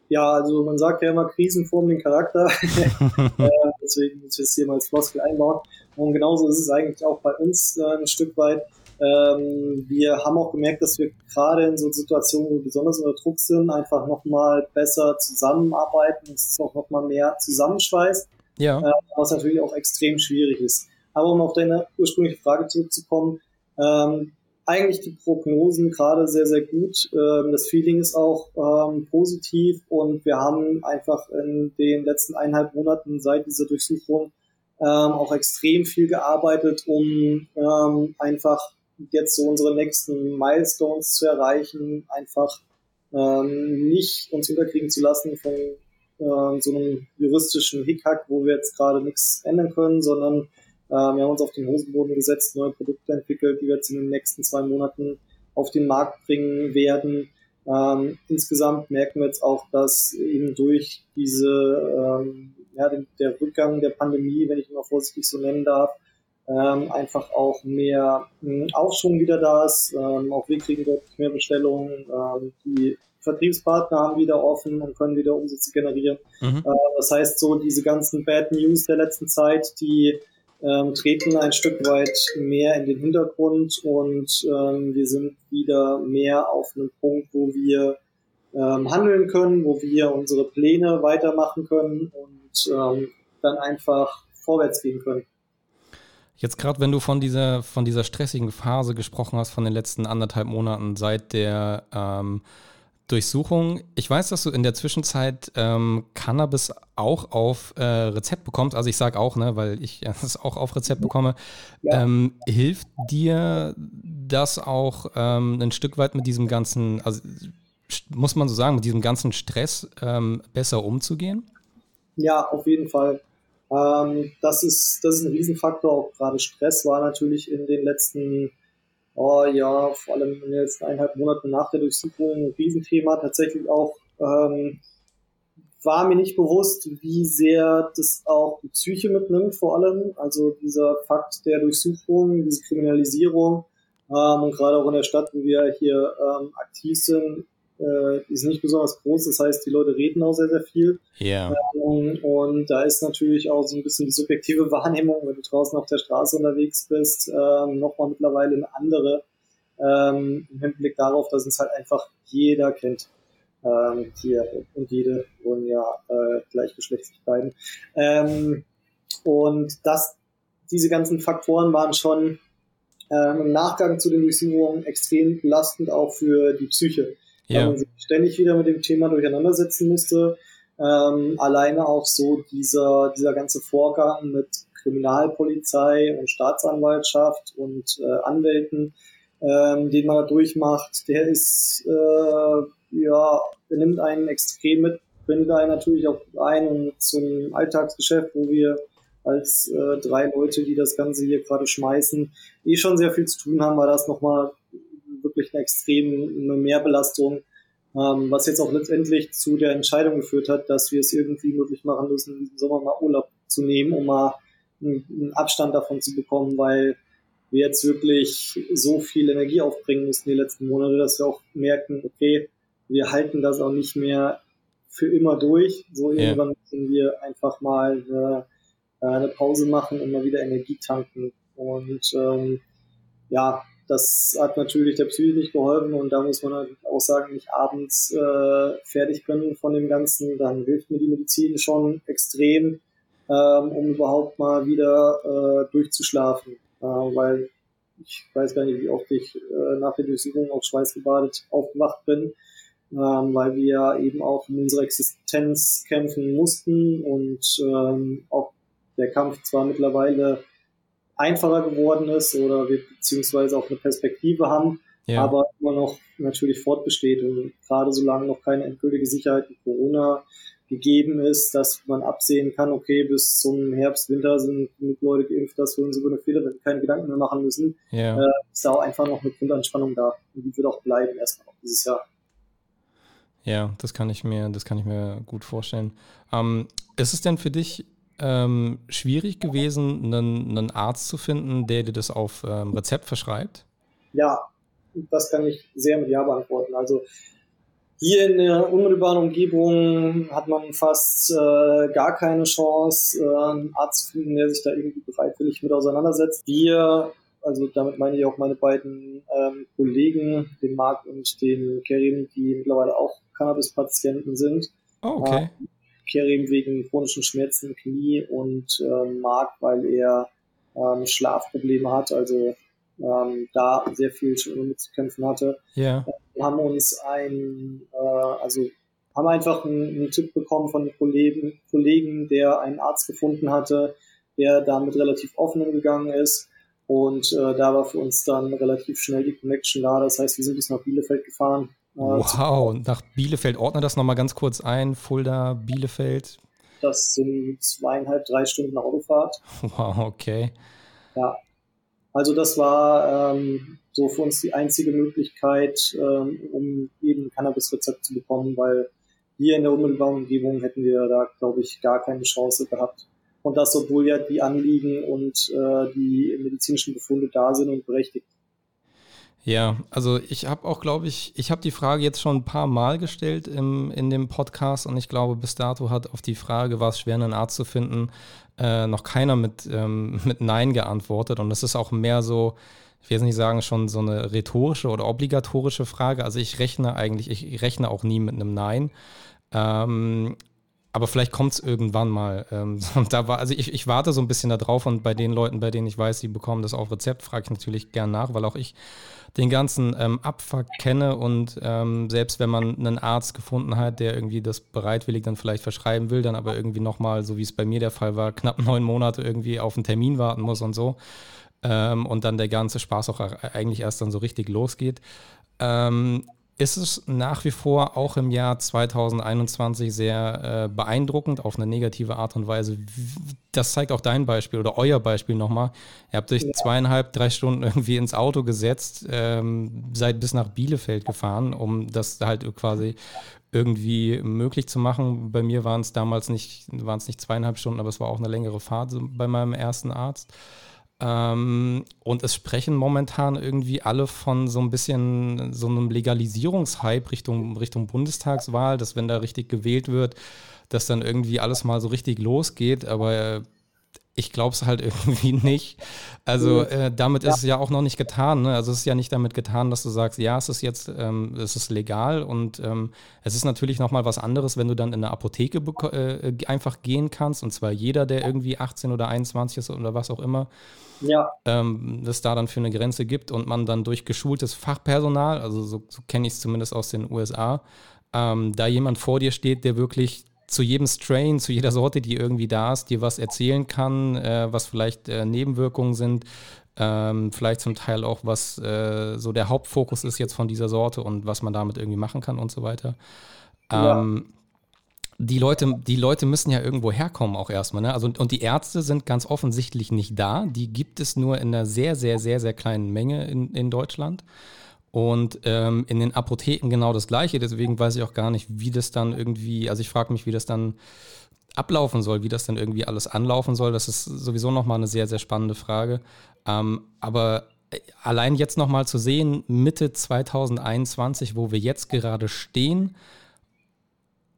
Ja, also man sagt ja immer, Krisen formen den Charakter. äh, deswegen ist es hier mal als Floskel einbauen. Und genauso ist es eigentlich auch bei uns äh, ein Stück weit. Ähm, wir haben auch gemerkt, dass wir gerade in so Situationen, wo wir besonders unter Druck sind, einfach nochmal besser zusammenarbeiten. Es ist auch nochmal mehr zusammenschweißt. Ja. Äh, was natürlich auch extrem schwierig ist. Aber um auf deine ursprüngliche Frage zurückzukommen, ähm, eigentlich die Prognosen gerade sehr, sehr gut. Ähm, das Feeling ist auch ähm, positiv und wir haben einfach in den letzten eineinhalb Monaten seit dieser Durchsuchung ähm, auch extrem viel gearbeitet, um ähm, einfach jetzt so unsere nächsten Milestones zu erreichen, einfach ähm, nicht uns unterkriegen zu lassen von äh, so einem juristischen Hickhack, wo wir jetzt gerade nichts ändern können, sondern wir haben uns auf den Hosenboden gesetzt, neue Produkte entwickelt, die wir jetzt in den nächsten zwei Monaten auf den Markt bringen werden. Ähm, insgesamt merken wir jetzt auch, dass eben durch diese, ähm, ja, den, der Rückgang der Pandemie, wenn ich ihn mal vorsichtig so nennen darf, ähm, einfach auch mehr äh, Aufschwung wieder da ist. Ähm, auch wir kriegen deutlich mehr Bestellungen. Ähm, die Vertriebspartner haben wieder offen und können wieder Umsätze generieren. Mhm. Äh, das heißt, so diese ganzen Bad News der letzten Zeit, die ähm, treten ein Stück weit mehr in den Hintergrund und ähm, wir sind wieder mehr auf einem Punkt, wo wir ähm, handeln können, wo wir unsere Pläne weitermachen können und ähm, dann einfach vorwärts gehen können. Jetzt gerade, wenn du von dieser, von dieser stressigen Phase gesprochen hast, von den letzten anderthalb Monaten seit der ähm, Durchsuchung. Ich weiß, dass du in der Zwischenzeit ähm, Cannabis auch auf äh, Rezept bekommst. Also ich sage auch, ne, weil ich es auch auf Rezept bekomme. Ja. Ähm, hilft dir das auch ähm, ein Stück weit mit diesem ganzen, also muss man so sagen, mit diesem ganzen Stress ähm, besser umzugehen? Ja, auf jeden Fall. Ähm, das, ist, das ist ein Riesenfaktor. Auch gerade Stress war natürlich in den letzten oh ja, vor allem in den letzten eineinhalb Monaten nach der Durchsuchung ein Riesenthema. Tatsächlich auch ähm, war mir nicht bewusst, wie sehr das auch die Psyche mitnimmt, vor allem. Also dieser Fakt der Durchsuchung, diese Kriminalisierung ähm, und gerade auch in der Stadt, wo wir hier ähm, aktiv sind, äh, ist nicht besonders groß. Das heißt, die Leute reden auch sehr, sehr viel. Ja. Ähm, und da ist natürlich auch so ein bisschen die subjektive Wahrnehmung, wenn du draußen auf der Straße unterwegs bist, ähm, nochmal mittlerweile eine andere ähm, im Hinblick darauf, dass es halt einfach jeder kennt. Ähm, hier und jede wollen ja äh, gleichgeschlechtlich bleiben. Ähm, und das, diese ganzen Faktoren waren schon ähm, im Nachgang zu den Durchsuchungen extrem belastend auch für die Psyche ja. weil man sich ständig wieder mit dem Thema durcheinandersetzen musste. Ähm, alleine auch so dieser, dieser ganze Vorgang mit Kriminalpolizei und Staatsanwaltschaft und äh, Anwälten, ähm, den man da durchmacht, der ist, äh, ja, der nimmt einen extrem mit, bindet einen natürlich auch ein und zum Alltagsgeschäft, wo wir als äh, drei Leute, die das Ganze hier gerade schmeißen, eh schon sehr viel zu tun haben, war das nochmal wirklich eine extreme Mehrbelastung, ähm, was jetzt auch letztendlich zu der Entscheidung geführt hat, dass wir es irgendwie möglich machen müssen, diesen Sommer mal Urlaub zu nehmen, um mal einen, Abstand davon zu bekommen, weil wir jetzt wirklich so viel Energie aufbringen mussten die letzten Monate, dass wir auch merken, okay, wir halten das auch nicht mehr für immer durch. So irgendwann müssen wir einfach mal eine, eine Pause machen und mal wieder Energie tanken. Und ähm, ja, das hat natürlich der Psyche nicht geholfen und da muss man natürlich auch sagen, ich abends äh, fertig bin von dem Ganzen, dann hilft mir die Medizin schon extrem, ähm, um überhaupt mal wieder äh, durchzuschlafen. Äh, weil ich weiß gar nicht, wie oft ich äh, nach der Durchsuchung auch schweißgebadet aufgewacht bin, ähm, weil wir eben auch um unsere Existenz kämpfen mussten und ähm, auch der Kampf zwar mittlerweile einfacher geworden ist oder wir beziehungsweise auch eine Perspektive haben, ja. aber immer noch natürlich fortbesteht und gerade solange noch keine endgültige Sicherheit mit Corona gegeben ist, dass man absehen kann, okay, bis zum Herbst, Winter sind genug Leute geimpft, dass wir uns über eine Fehler keine Gedanken mehr machen müssen, ja. äh, ist da auch einfach noch eine Grundanspannung da und die wird auch bleiben erstmal noch dieses Jahr. Ja, das kann ich mir, das kann ich mir gut vorstellen. Ähm, ist es denn für dich ähm, schwierig gewesen, einen, einen, Arzt zu finden, der dir das auf ähm, Rezept verschreibt? Ja, das kann ich sehr mit Ja beantworten. Also hier in der unmittelbaren Umgebung hat man fast äh, gar keine Chance, äh, einen Arzt zu finden, der sich da irgendwie bereitwillig mit auseinandersetzt. Wir, also damit meine ich auch meine beiden ähm, Kollegen, den Marc und den Kerim, die mittlerweile auch Cannabis-Patienten sind. Oh, okay. Äh, Kerim wegen chronischen Schmerzen im Knie und äh, Marc, weil er ähm, Schlafprobleme hat, also ähm, da sehr viel mit zu kämpfen hatte. Ja. Wir haben uns ein, äh, also haben einfach einen, einen Tipp bekommen von einem Kollegen, Kollegen, der einen Arzt gefunden hatte, der damit relativ offen umgegangen ist. Und äh, da war für uns dann relativ schnell die Connection da. Das heißt, wir sind bis nach Bielefeld gefahren. Äh, wow, nach Bielefeld. Ordne das nochmal ganz kurz ein. Fulda, Bielefeld. Das sind zweieinhalb, drei Stunden Autofahrt. Wow, okay. Ja, also das war ähm, so für uns die einzige Möglichkeit, ähm, um eben Cannabis-Rezept zu bekommen, weil hier in der unmittelbaren Umgebung hätten wir da, glaube ich, gar keine Chance gehabt. Und das, obwohl ja die Anliegen und äh, die medizinischen Befunde da sind und berechtigt. Ja, also ich habe auch, glaube ich, ich habe die Frage jetzt schon ein paar Mal gestellt im, in dem Podcast und ich glaube, bis dato hat auf die Frage, war es schwer, einen Arzt zu finden, äh, noch keiner mit, ähm, mit Nein geantwortet. Und das ist auch mehr so, ich will jetzt nicht sagen, schon so eine rhetorische oder obligatorische Frage. Also ich rechne eigentlich, ich rechne auch nie mit einem Nein. Ähm, aber vielleicht kommt es irgendwann mal. Ähm, da war, also ich, ich warte so ein bisschen da drauf und bei den Leuten, bei denen ich weiß, sie bekommen das auf Rezept, frage ich natürlich gern nach, weil auch ich den ganzen ähm, Abfuck kenne und ähm, selbst wenn man einen Arzt gefunden hat, der irgendwie das bereitwillig dann vielleicht verschreiben will, dann aber irgendwie nochmal, so wie es bei mir der Fall war, knapp neun Monate irgendwie auf einen Termin warten muss und so ähm, und dann der ganze Spaß auch eigentlich erst dann so richtig losgeht. Ähm, ist es nach wie vor auch im Jahr 2021 sehr äh, beeindruckend auf eine negative Art und Weise. Das zeigt auch dein Beispiel oder euer Beispiel nochmal. Ihr habt euch ja. zweieinhalb, drei Stunden irgendwie ins Auto gesetzt, ähm, seid bis nach Bielefeld gefahren, um das halt quasi irgendwie möglich zu machen. Bei mir waren es damals nicht, waren es nicht zweieinhalb Stunden, aber es war auch eine längere Fahrt bei meinem ersten Arzt. Ähm, und es sprechen momentan irgendwie alle von so ein bisschen so einem Legalisierungshype Richtung, Richtung Bundestagswahl, dass wenn da richtig gewählt wird, dass dann irgendwie alles mal so richtig losgeht. Aber ich glaube es halt irgendwie nicht. Also äh, damit ja. ist es ja auch noch nicht getan. Ne? Also es ist ja nicht damit getan, dass du sagst, ja, es ist jetzt, ähm, es ist legal und ähm, es ist natürlich noch mal was anderes, wenn du dann in eine Apotheke äh, einfach gehen kannst und zwar jeder, der irgendwie 18 oder 21 ist oder was auch immer, ja. ähm, das da dann für eine Grenze gibt und man dann durch geschultes Fachpersonal, also so, so kenne ich es zumindest aus den USA, ähm, da jemand vor dir steht, der wirklich zu jedem Strain, zu jeder Sorte, die irgendwie da ist, dir was erzählen kann, äh, was vielleicht äh, Nebenwirkungen sind, ähm, vielleicht zum Teil auch, was äh, so der Hauptfokus ist jetzt von dieser Sorte und was man damit irgendwie machen kann und so weiter. Ähm, ja. Die Leute, die Leute müssen ja irgendwo herkommen auch erstmal. Ne? Also, und die Ärzte sind ganz offensichtlich nicht da. Die gibt es nur in einer sehr, sehr, sehr, sehr kleinen Menge in, in Deutschland. Und ähm, in den Apotheken genau das Gleiche. Deswegen weiß ich auch gar nicht, wie das dann irgendwie, also ich frage mich, wie das dann ablaufen soll, wie das dann irgendwie alles anlaufen soll. Das ist sowieso nochmal eine sehr, sehr spannende Frage. Ähm, aber äh, allein jetzt nochmal zu sehen, Mitte 2021, wo wir jetzt gerade stehen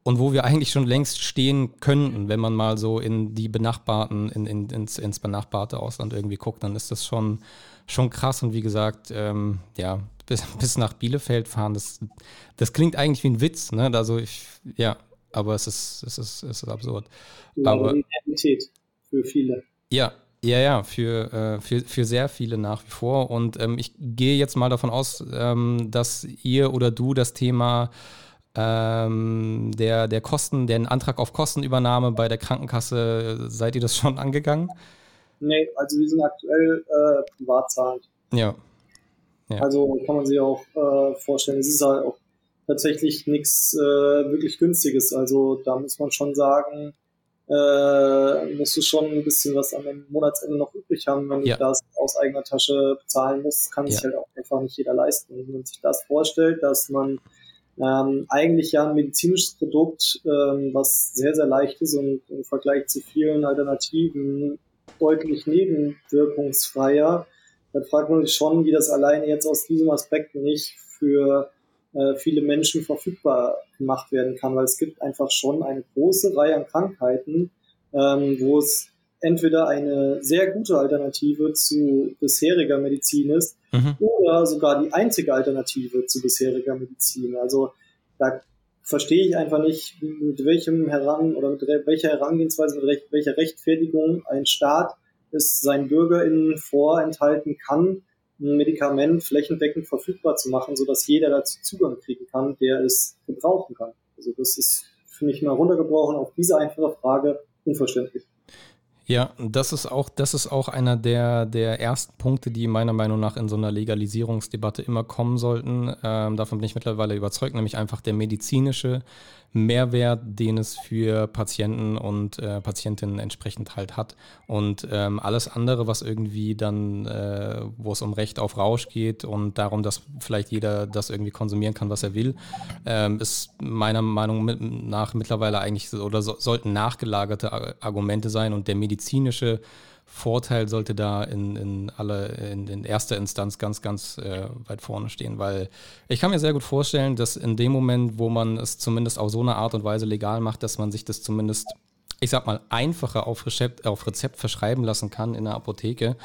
und wo wir eigentlich schon längst stehen könnten, wenn man mal so in die benachbarten, in, in, ins, ins benachbarte Ausland irgendwie guckt, dann ist das schon, schon krass. Und wie gesagt, ähm, ja, bis, bis nach Bielefeld fahren, das, das klingt eigentlich wie ein Witz, ne? Also ich, ja, aber es ist, es ist, es ist absurd. Ja, aber Realität für viele. Ja, ja, ja, für, äh, für, für sehr viele nach wie vor. Und ähm, ich gehe jetzt mal davon aus, ähm, dass ihr oder du das Thema ähm, der, der Kosten, den Antrag auf Kostenübernahme bei der Krankenkasse, seid ihr das schon angegangen? Nee, also wir sind aktuell äh, privat zahlend. Ja. Ja. Also kann man sich auch äh, vorstellen, es ist halt auch tatsächlich nichts äh, wirklich günstiges. Also da muss man schon sagen, äh, musst du schon ein bisschen was am Monatsende noch übrig haben, wenn ja. du das aus eigener Tasche bezahlen musst, kann sich ja. halt auch einfach nicht jeder leisten. Wenn man sich das vorstellt, dass man ähm, eigentlich ja ein medizinisches Produkt, ähm, was sehr, sehr leicht ist und im Vergleich zu vielen Alternativen deutlich nebenwirkungsfreier, dann fragt man sich schon, wie das alleine jetzt aus diesem Aspekt nicht für äh, viele Menschen verfügbar gemacht werden kann, weil es gibt einfach schon eine große Reihe an Krankheiten, ähm, wo es entweder eine sehr gute Alternative zu bisheriger Medizin ist mhm. oder sogar die einzige Alternative zu bisheriger Medizin. Also da verstehe ich einfach nicht, mit welchem Heran oder mit welcher Herangehensweise, mit welcher Rechtfertigung ein Staat es seinen BürgerInnen vorenthalten kann, ein Medikament flächendeckend verfügbar zu machen, sodass jeder dazu Zugang kriegen kann, der es gebrauchen kann. Also das ist für mich mal runtergebrochen auf diese einfache Frage unverständlich. Ja, das ist auch, das ist auch einer der, der ersten Punkte, die meiner Meinung nach in so einer Legalisierungsdebatte immer kommen sollten. Ähm, davon bin ich mittlerweile überzeugt, nämlich einfach der medizinische Mehrwert, den es für Patienten und äh, Patientinnen entsprechend halt hat. Und ähm, alles andere, was irgendwie dann, äh, wo es um Recht auf Rausch geht und darum, dass vielleicht jeder das irgendwie konsumieren kann, was er will, ähm, ist meiner Meinung nach mittlerweile eigentlich oder so, sollten nachgelagerte Argumente sein und der medizinische Vorteil sollte da in, in alle, in, in erster Instanz ganz, ganz äh, weit vorne stehen, weil ich kann mir sehr gut vorstellen, dass in dem Moment, wo man es zumindest auf so eine Art und Weise legal macht, dass man sich das zumindest, ich sag mal, einfacher auf Rezept, auf Rezept verschreiben lassen kann in der Apotheke,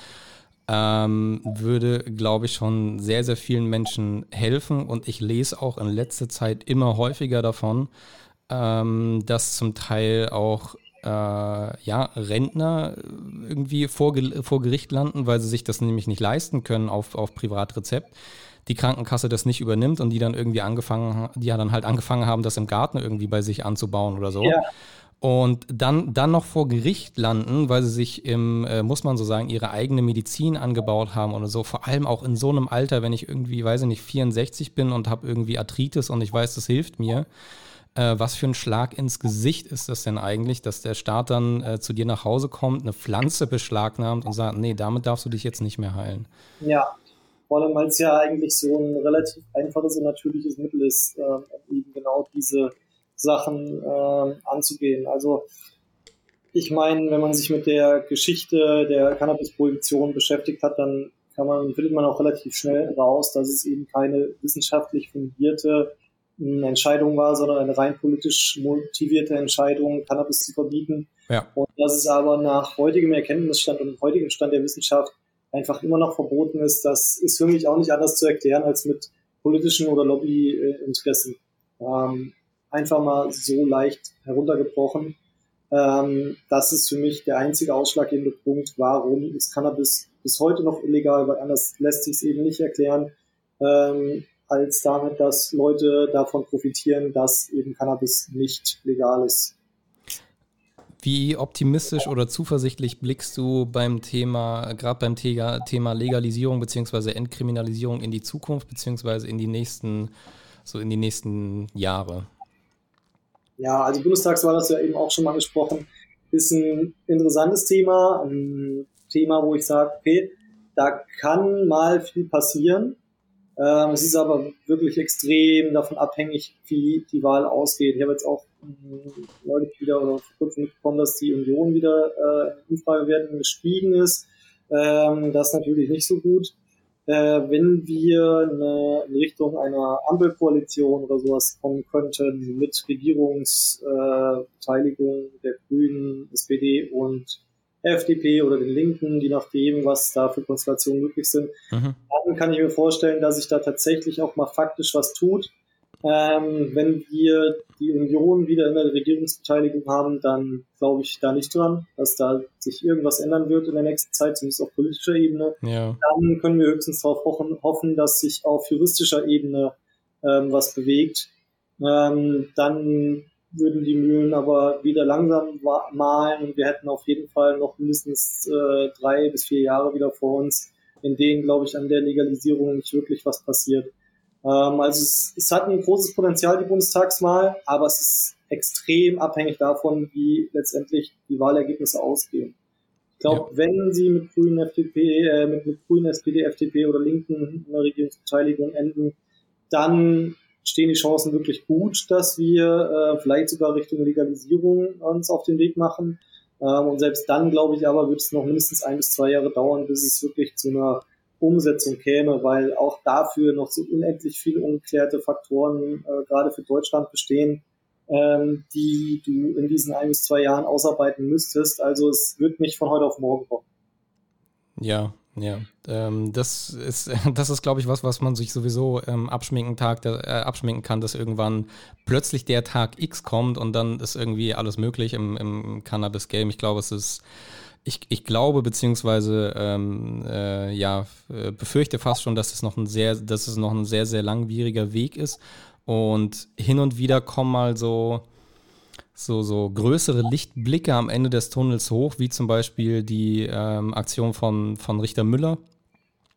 ähm, würde, glaube ich, schon sehr, sehr vielen Menschen helfen. Und ich lese auch in letzter Zeit immer häufiger davon, ähm, dass zum Teil auch äh, ja, Rentner irgendwie vor, vor Gericht landen, weil sie sich das nämlich nicht leisten können auf, auf Privatrezept. Die Krankenkasse das nicht übernimmt und die dann irgendwie angefangen, die ja dann halt angefangen haben, das im Garten irgendwie bei sich anzubauen oder so. Ja. Und dann, dann noch vor Gericht landen, weil sie sich im, äh, muss man so sagen, ihre eigene Medizin angebaut haben oder so. Vor allem auch in so einem Alter, wenn ich irgendwie, weiß ich nicht, 64 bin und habe irgendwie Arthritis und ich weiß, das hilft mir äh, was für ein Schlag ins Gesicht ist das denn eigentlich, dass der Staat dann äh, zu dir nach Hause kommt, eine Pflanze beschlagnahmt und sagt, nee, damit darfst du dich jetzt nicht mehr heilen. Ja, vor allem, weil es ja eigentlich so ein relativ einfaches und natürliches Mittel ist, äh, eben genau diese Sachen äh, anzugehen. Also ich meine, wenn man sich mit der Geschichte der Cannabis-Prohibition beschäftigt hat, dann kann man, findet man auch relativ schnell raus, dass es eben keine wissenschaftlich fundierte eine Entscheidung war, sondern eine rein politisch motivierte Entscheidung, Cannabis zu verbieten. Ja. Und dass es aber nach heutigem Erkenntnisstand und heutigem Stand der Wissenschaft einfach immer noch verboten ist, das ist für mich auch nicht anders zu erklären als mit politischen oder Lobbyinteressen. Ähm, einfach mal so leicht heruntergebrochen. Ähm, das ist für mich der einzige ausschlaggebende Punkt, warum ist Cannabis bis heute noch illegal, weil anders lässt sich es eben nicht erklären. Ähm, als damit, dass Leute davon profitieren, dass eben Cannabis nicht legal ist. Wie optimistisch oder zuversichtlich blickst du beim Thema, gerade beim Thema Legalisierung bzw. Entkriminalisierung in die Zukunft bzw. in die nächsten, so in die nächsten Jahre? Ja, also Bundestagswahl hast du ja eben auch schon mal gesprochen, ist ein interessantes Thema, ein Thema, wo ich sage, okay, da kann mal viel passieren. Ähm, es ist aber wirklich extrem davon abhängig, wie die Wahl ausgeht. Ich habe jetzt auch äh, neulich wieder oder vor kurzem mitbekommen, dass die Union wieder äh, Umfragewerten gestiegen ist. Ähm, das ist natürlich nicht so gut. Äh, wenn wir eine, in Richtung einer Ampelkoalition oder sowas kommen könnten mit Regierungsbeteiligung äh, der Grünen, SPD und FDP oder den Linken, je nachdem, was da für Konstellationen möglich sind, mhm. dann kann ich mir vorstellen, dass sich da tatsächlich auch mal faktisch was tut. Ähm, wenn wir die Union wieder in der Regierungsbeteiligung haben, dann glaube ich da nicht dran, dass da sich irgendwas ändern wird in der nächsten Zeit, zumindest auf politischer Ebene. Ja. Dann können wir höchstens darauf hoffen, dass sich auf juristischer Ebene ähm, was bewegt. ähm, dann würden die Mühlen aber wieder langsam malen und wir hätten auf jeden Fall noch mindestens äh, drei bis vier Jahre wieder vor uns, in denen, glaube ich, an der Legalisierung nicht wirklich was passiert. Ähm, also es, es hat ein großes Potenzial, die Bundestagswahl, aber es ist extrem abhängig davon, wie letztendlich die Wahlergebnisse ausgehen. Ich glaube, ja. wenn sie mit Grünen FDP, äh, mit, mit Grünen SPD, FDP oder Linken in der Regierungsbeteiligung enden, dann stehen die Chancen wirklich gut, dass wir äh, vielleicht sogar Richtung Legalisierung uns auf den Weg machen. Ähm, und selbst dann, glaube ich aber, wird es noch mindestens ein bis zwei Jahre dauern, bis es wirklich zu einer Umsetzung käme, weil auch dafür noch so unendlich viele ungeklärte Faktoren äh, gerade für Deutschland bestehen, ähm, die du in diesen ein bis zwei Jahren ausarbeiten müsstest. Also es wird nicht von heute auf morgen kommen. Ja, ja, ähm, das ist, das ist, glaube ich, was, was man sich sowieso ähm, abschminken, Tag, äh, abschminken kann, dass irgendwann plötzlich der Tag X kommt und dann ist irgendwie alles möglich im, im Cannabis-Game. Ich glaube, es ist, ich, ich glaube, beziehungsweise ähm, äh, ja, äh, befürchte fast schon, dass es noch ein sehr, dass es noch ein sehr, sehr langwieriger Weg ist. Und hin und wieder kommen mal so so, so größere Lichtblicke am Ende des Tunnels hoch, wie zum Beispiel die ähm, Aktion von, von Richter Müller,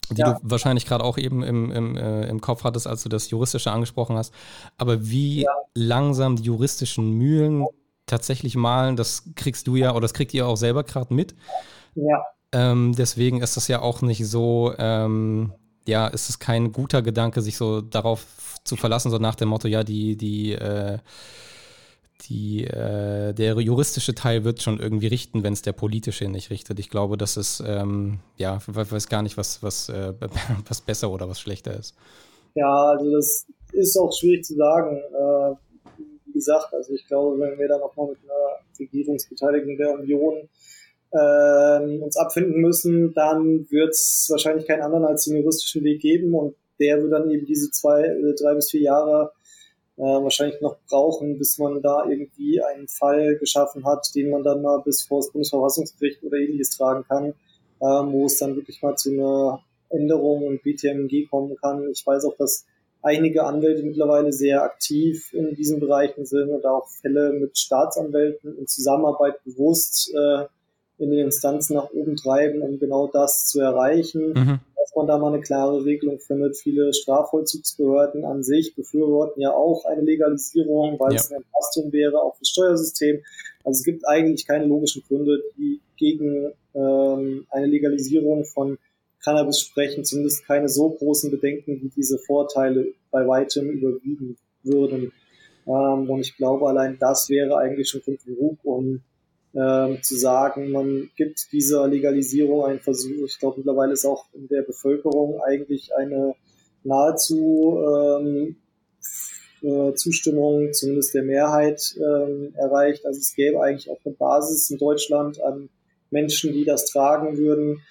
die ja. du wahrscheinlich gerade auch eben im, im, äh, im Kopf hattest, als du das Juristische angesprochen hast. Aber wie ja. langsam die juristischen Mühlen tatsächlich malen, das kriegst du ja, oder das kriegt ihr auch selber gerade mit. Ja. Ähm, deswegen ist das ja auch nicht so, ähm, ja, ist es kein guter Gedanke, sich so darauf zu verlassen, so nach dem Motto, ja, die, die, äh, die, äh, der juristische Teil wird schon irgendwie richten, wenn es der politische nicht richtet. Ich glaube, das ist, ähm, ja, ich weiß gar nicht, was, was, äh, was besser oder was schlechter ist. Ja, also das ist auch schwierig zu sagen. Äh, wie gesagt, also ich glaube, wenn wir da nochmal mit einer Regierungsbeteiligung der Union äh, uns abfinden müssen, dann wird es wahrscheinlich keinen anderen als den juristischen Weg geben und der wird dann eben diese zwei, äh, drei bis vier Jahre äh, wahrscheinlich noch brauchen, bis man da irgendwie einen Fall geschaffen hat, den man dann mal bis vor das Bundesverfassungsgericht oder ähnliches tragen kann, äh, wo es dann wirklich mal zu einer Änderung und BTMG kommen kann. Ich weiß auch, dass einige Anwälte mittlerweile sehr aktiv in diesen Bereichen sind und auch Fälle mit Staatsanwälten in Zusammenarbeit bewusst äh, in den Instanzen nach oben treiben, um genau das zu erreichen. Mhm dass man da mal eine klare Regelung findet. Viele Strafvollzugsbehörden an sich befürworten ja auch eine Legalisierung, weil ja. es eine Entlastung wäre, auch fürs Steuersystem. Also es gibt eigentlich keine logischen Gründe, die gegen ähm, eine Legalisierung von Cannabis sprechen, zumindest keine so großen Bedenken, wie diese Vorteile bei weitem überwiegen würden. Ähm, und ich glaube, allein das wäre eigentlich schon Grund genug, um ähm, zu sagen, man gibt dieser Legalisierung einen Versuch. Ich glaube, mittlerweile ist auch in der Bevölkerung eigentlich eine nahezu ähm, äh, Zustimmung, zumindest der Mehrheit, ähm, erreicht. Also es gäbe eigentlich auch eine Basis in Deutschland an Menschen, die das tragen würden.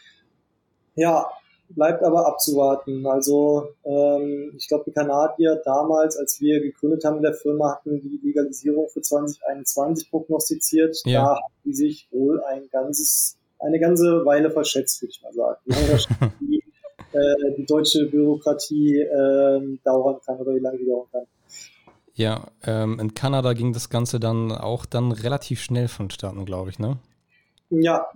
Ja, bleibt aber abzuwarten. Also ähm, ich glaube, die Kanadier damals, als wir gegründet haben in der Firma, hatten die Legalisierung für 2021 prognostiziert. Ja. Da haben die sich wohl ein ganzes, eine ganze Weile verschätzt, würde ich mal sagen. Die haben die, äh, die deutsche Bürokratie äh, dauern kann oder wie lange die dauern kann. Ja, ähm, in Kanada ging das Ganze dann auch dann relativ schnell vonstatten, glaube ich, ne? Ja,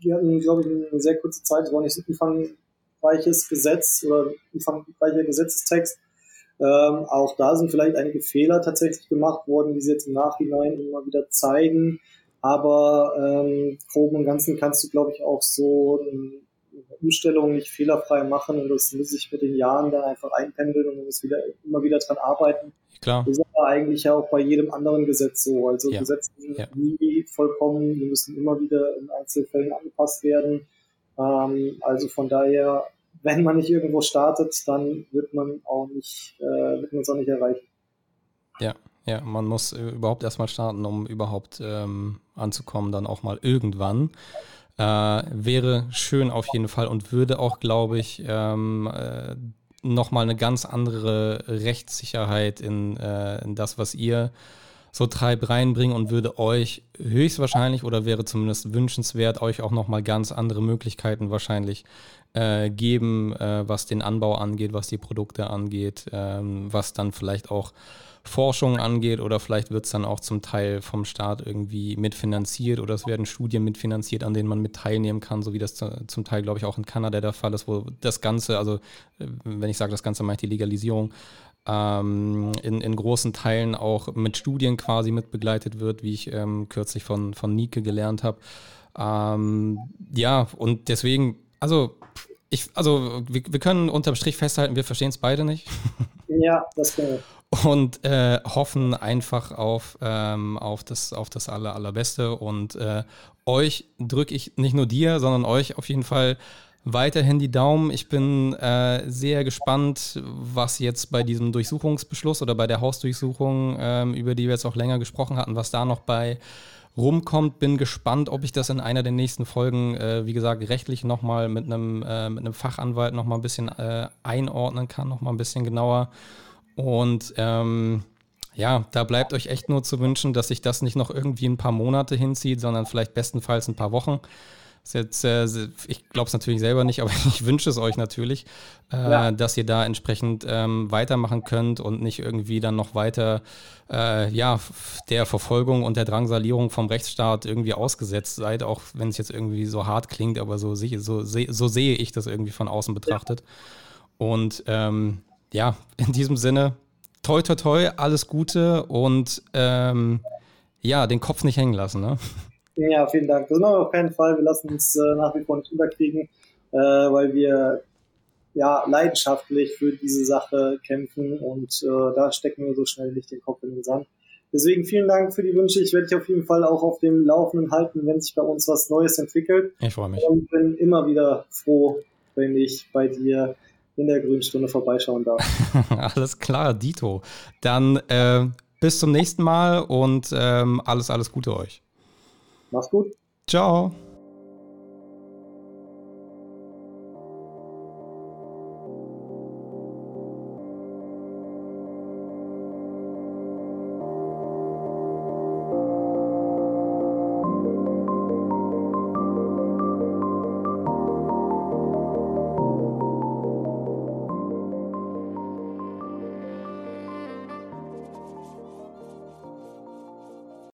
wir hatten, glaube ich, eine sehr kurze Zeit, es war nicht so Anfang umfangreiches Gesetz oder umfangreicher Gesetzestext. Ähm, auch da sind vielleicht einige Fehler tatsächlich gemacht worden, die sie jetzt im Nachhinein immer wieder zeigen. Aber ähm, grob und ganzen kannst du, glaube ich, auch so eine Umstellung nicht fehlerfrei machen und das muss sich mit den Jahren dann einfach einpendeln und man muss wieder immer wieder dran arbeiten. Klar. Das ist aber eigentlich ja auch bei jedem anderen Gesetz so. Also ja. Gesetze sind ja. nie vollkommen, die müssen immer wieder in Einzelfällen angepasst werden. Ähm, also von daher, wenn man nicht irgendwo startet, dann wird man auch nicht, äh, wird man es auch nicht erreichen. Ja, ja, man muss äh, überhaupt erstmal starten, um überhaupt ähm, anzukommen, dann auch mal irgendwann. Äh, wäre schön auf jeden Fall und würde auch, glaube ich, ähm, äh, nochmal eine ganz andere Rechtssicherheit in, äh, in das, was ihr so Treib reinbringen und würde euch höchstwahrscheinlich oder wäre zumindest wünschenswert, euch auch nochmal ganz andere Möglichkeiten wahrscheinlich äh, geben, äh, was den Anbau angeht, was die Produkte angeht, ähm, was dann vielleicht auch Forschung angeht oder vielleicht wird es dann auch zum Teil vom Staat irgendwie mitfinanziert oder es werden Studien mitfinanziert, an denen man mit teilnehmen kann, so wie das zum Teil, glaube ich, auch in Kanada der Fall ist, wo das Ganze, also äh, wenn ich sage das Ganze, meine ich die Legalisierung, ähm, in, in großen Teilen auch mit Studien quasi mit begleitet wird, wie ich ähm, kürzlich von, von Nike gelernt habe. Ähm, ja, und deswegen, also ich, also wir, wir können unterm Strich festhalten, wir verstehen es beide nicht. Ja, das können wir und äh, hoffen einfach auf, ähm, auf, das, auf das aller, Allerbeste. Und äh, euch drücke ich, nicht nur dir, sondern euch auf jeden Fall weiterhin die Daumen. Ich bin äh, sehr gespannt, was jetzt bei diesem Durchsuchungsbeschluss oder bei der Hausdurchsuchung, ähm, über die wir jetzt auch länger gesprochen hatten, was da noch bei rumkommt. Bin gespannt, ob ich das in einer der nächsten Folgen, äh, wie gesagt, rechtlich nochmal mit einem äh, mit einem Fachanwalt nochmal ein bisschen äh, einordnen kann, nochmal ein bisschen genauer. Und ähm, ja, da bleibt euch echt nur zu wünschen, dass sich das nicht noch irgendwie ein paar Monate hinzieht, sondern vielleicht bestenfalls ein paar Wochen. Jetzt, äh, ich glaube es natürlich selber nicht, aber ich wünsche es euch natürlich, äh, ja. dass ihr da entsprechend ähm, weitermachen könnt und nicht irgendwie dann noch weiter äh, ja, der Verfolgung und der Drangsalierung vom Rechtsstaat irgendwie ausgesetzt seid, auch wenn es jetzt irgendwie so hart klingt, aber so, so, so sehe ich das irgendwie von außen betrachtet. Ja. Und ähm, ja, in diesem Sinne, toi, toi, toi, alles Gute und ähm, ja, den Kopf nicht hängen lassen. Ne? Ja, vielen Dank. Das machen wir auf keinen Fall. Wir lassen uns äh, nach wie vor nicht unterkriegen, äh, weil wir ja leidenschaftlich für diese Sache kämpfen und äh, da stecken wir so schnell nicht den Kopf in den Sand. Deswegen vielen Dank für die Wünsche. Ich werde dich auf jeden Fall auch auf dem Laufenden halten, wenn sich bei uns was Neues entwickelt. Ich freue mich. Und bin immer wieder froh, wenn ich bei dir in der Grünstunde vorbeischauen darf. alles klar, Dito. Dann äh, bis zum nächsten Mal und ähm, alles, alles Gute euch. Mach's gut. Ciao.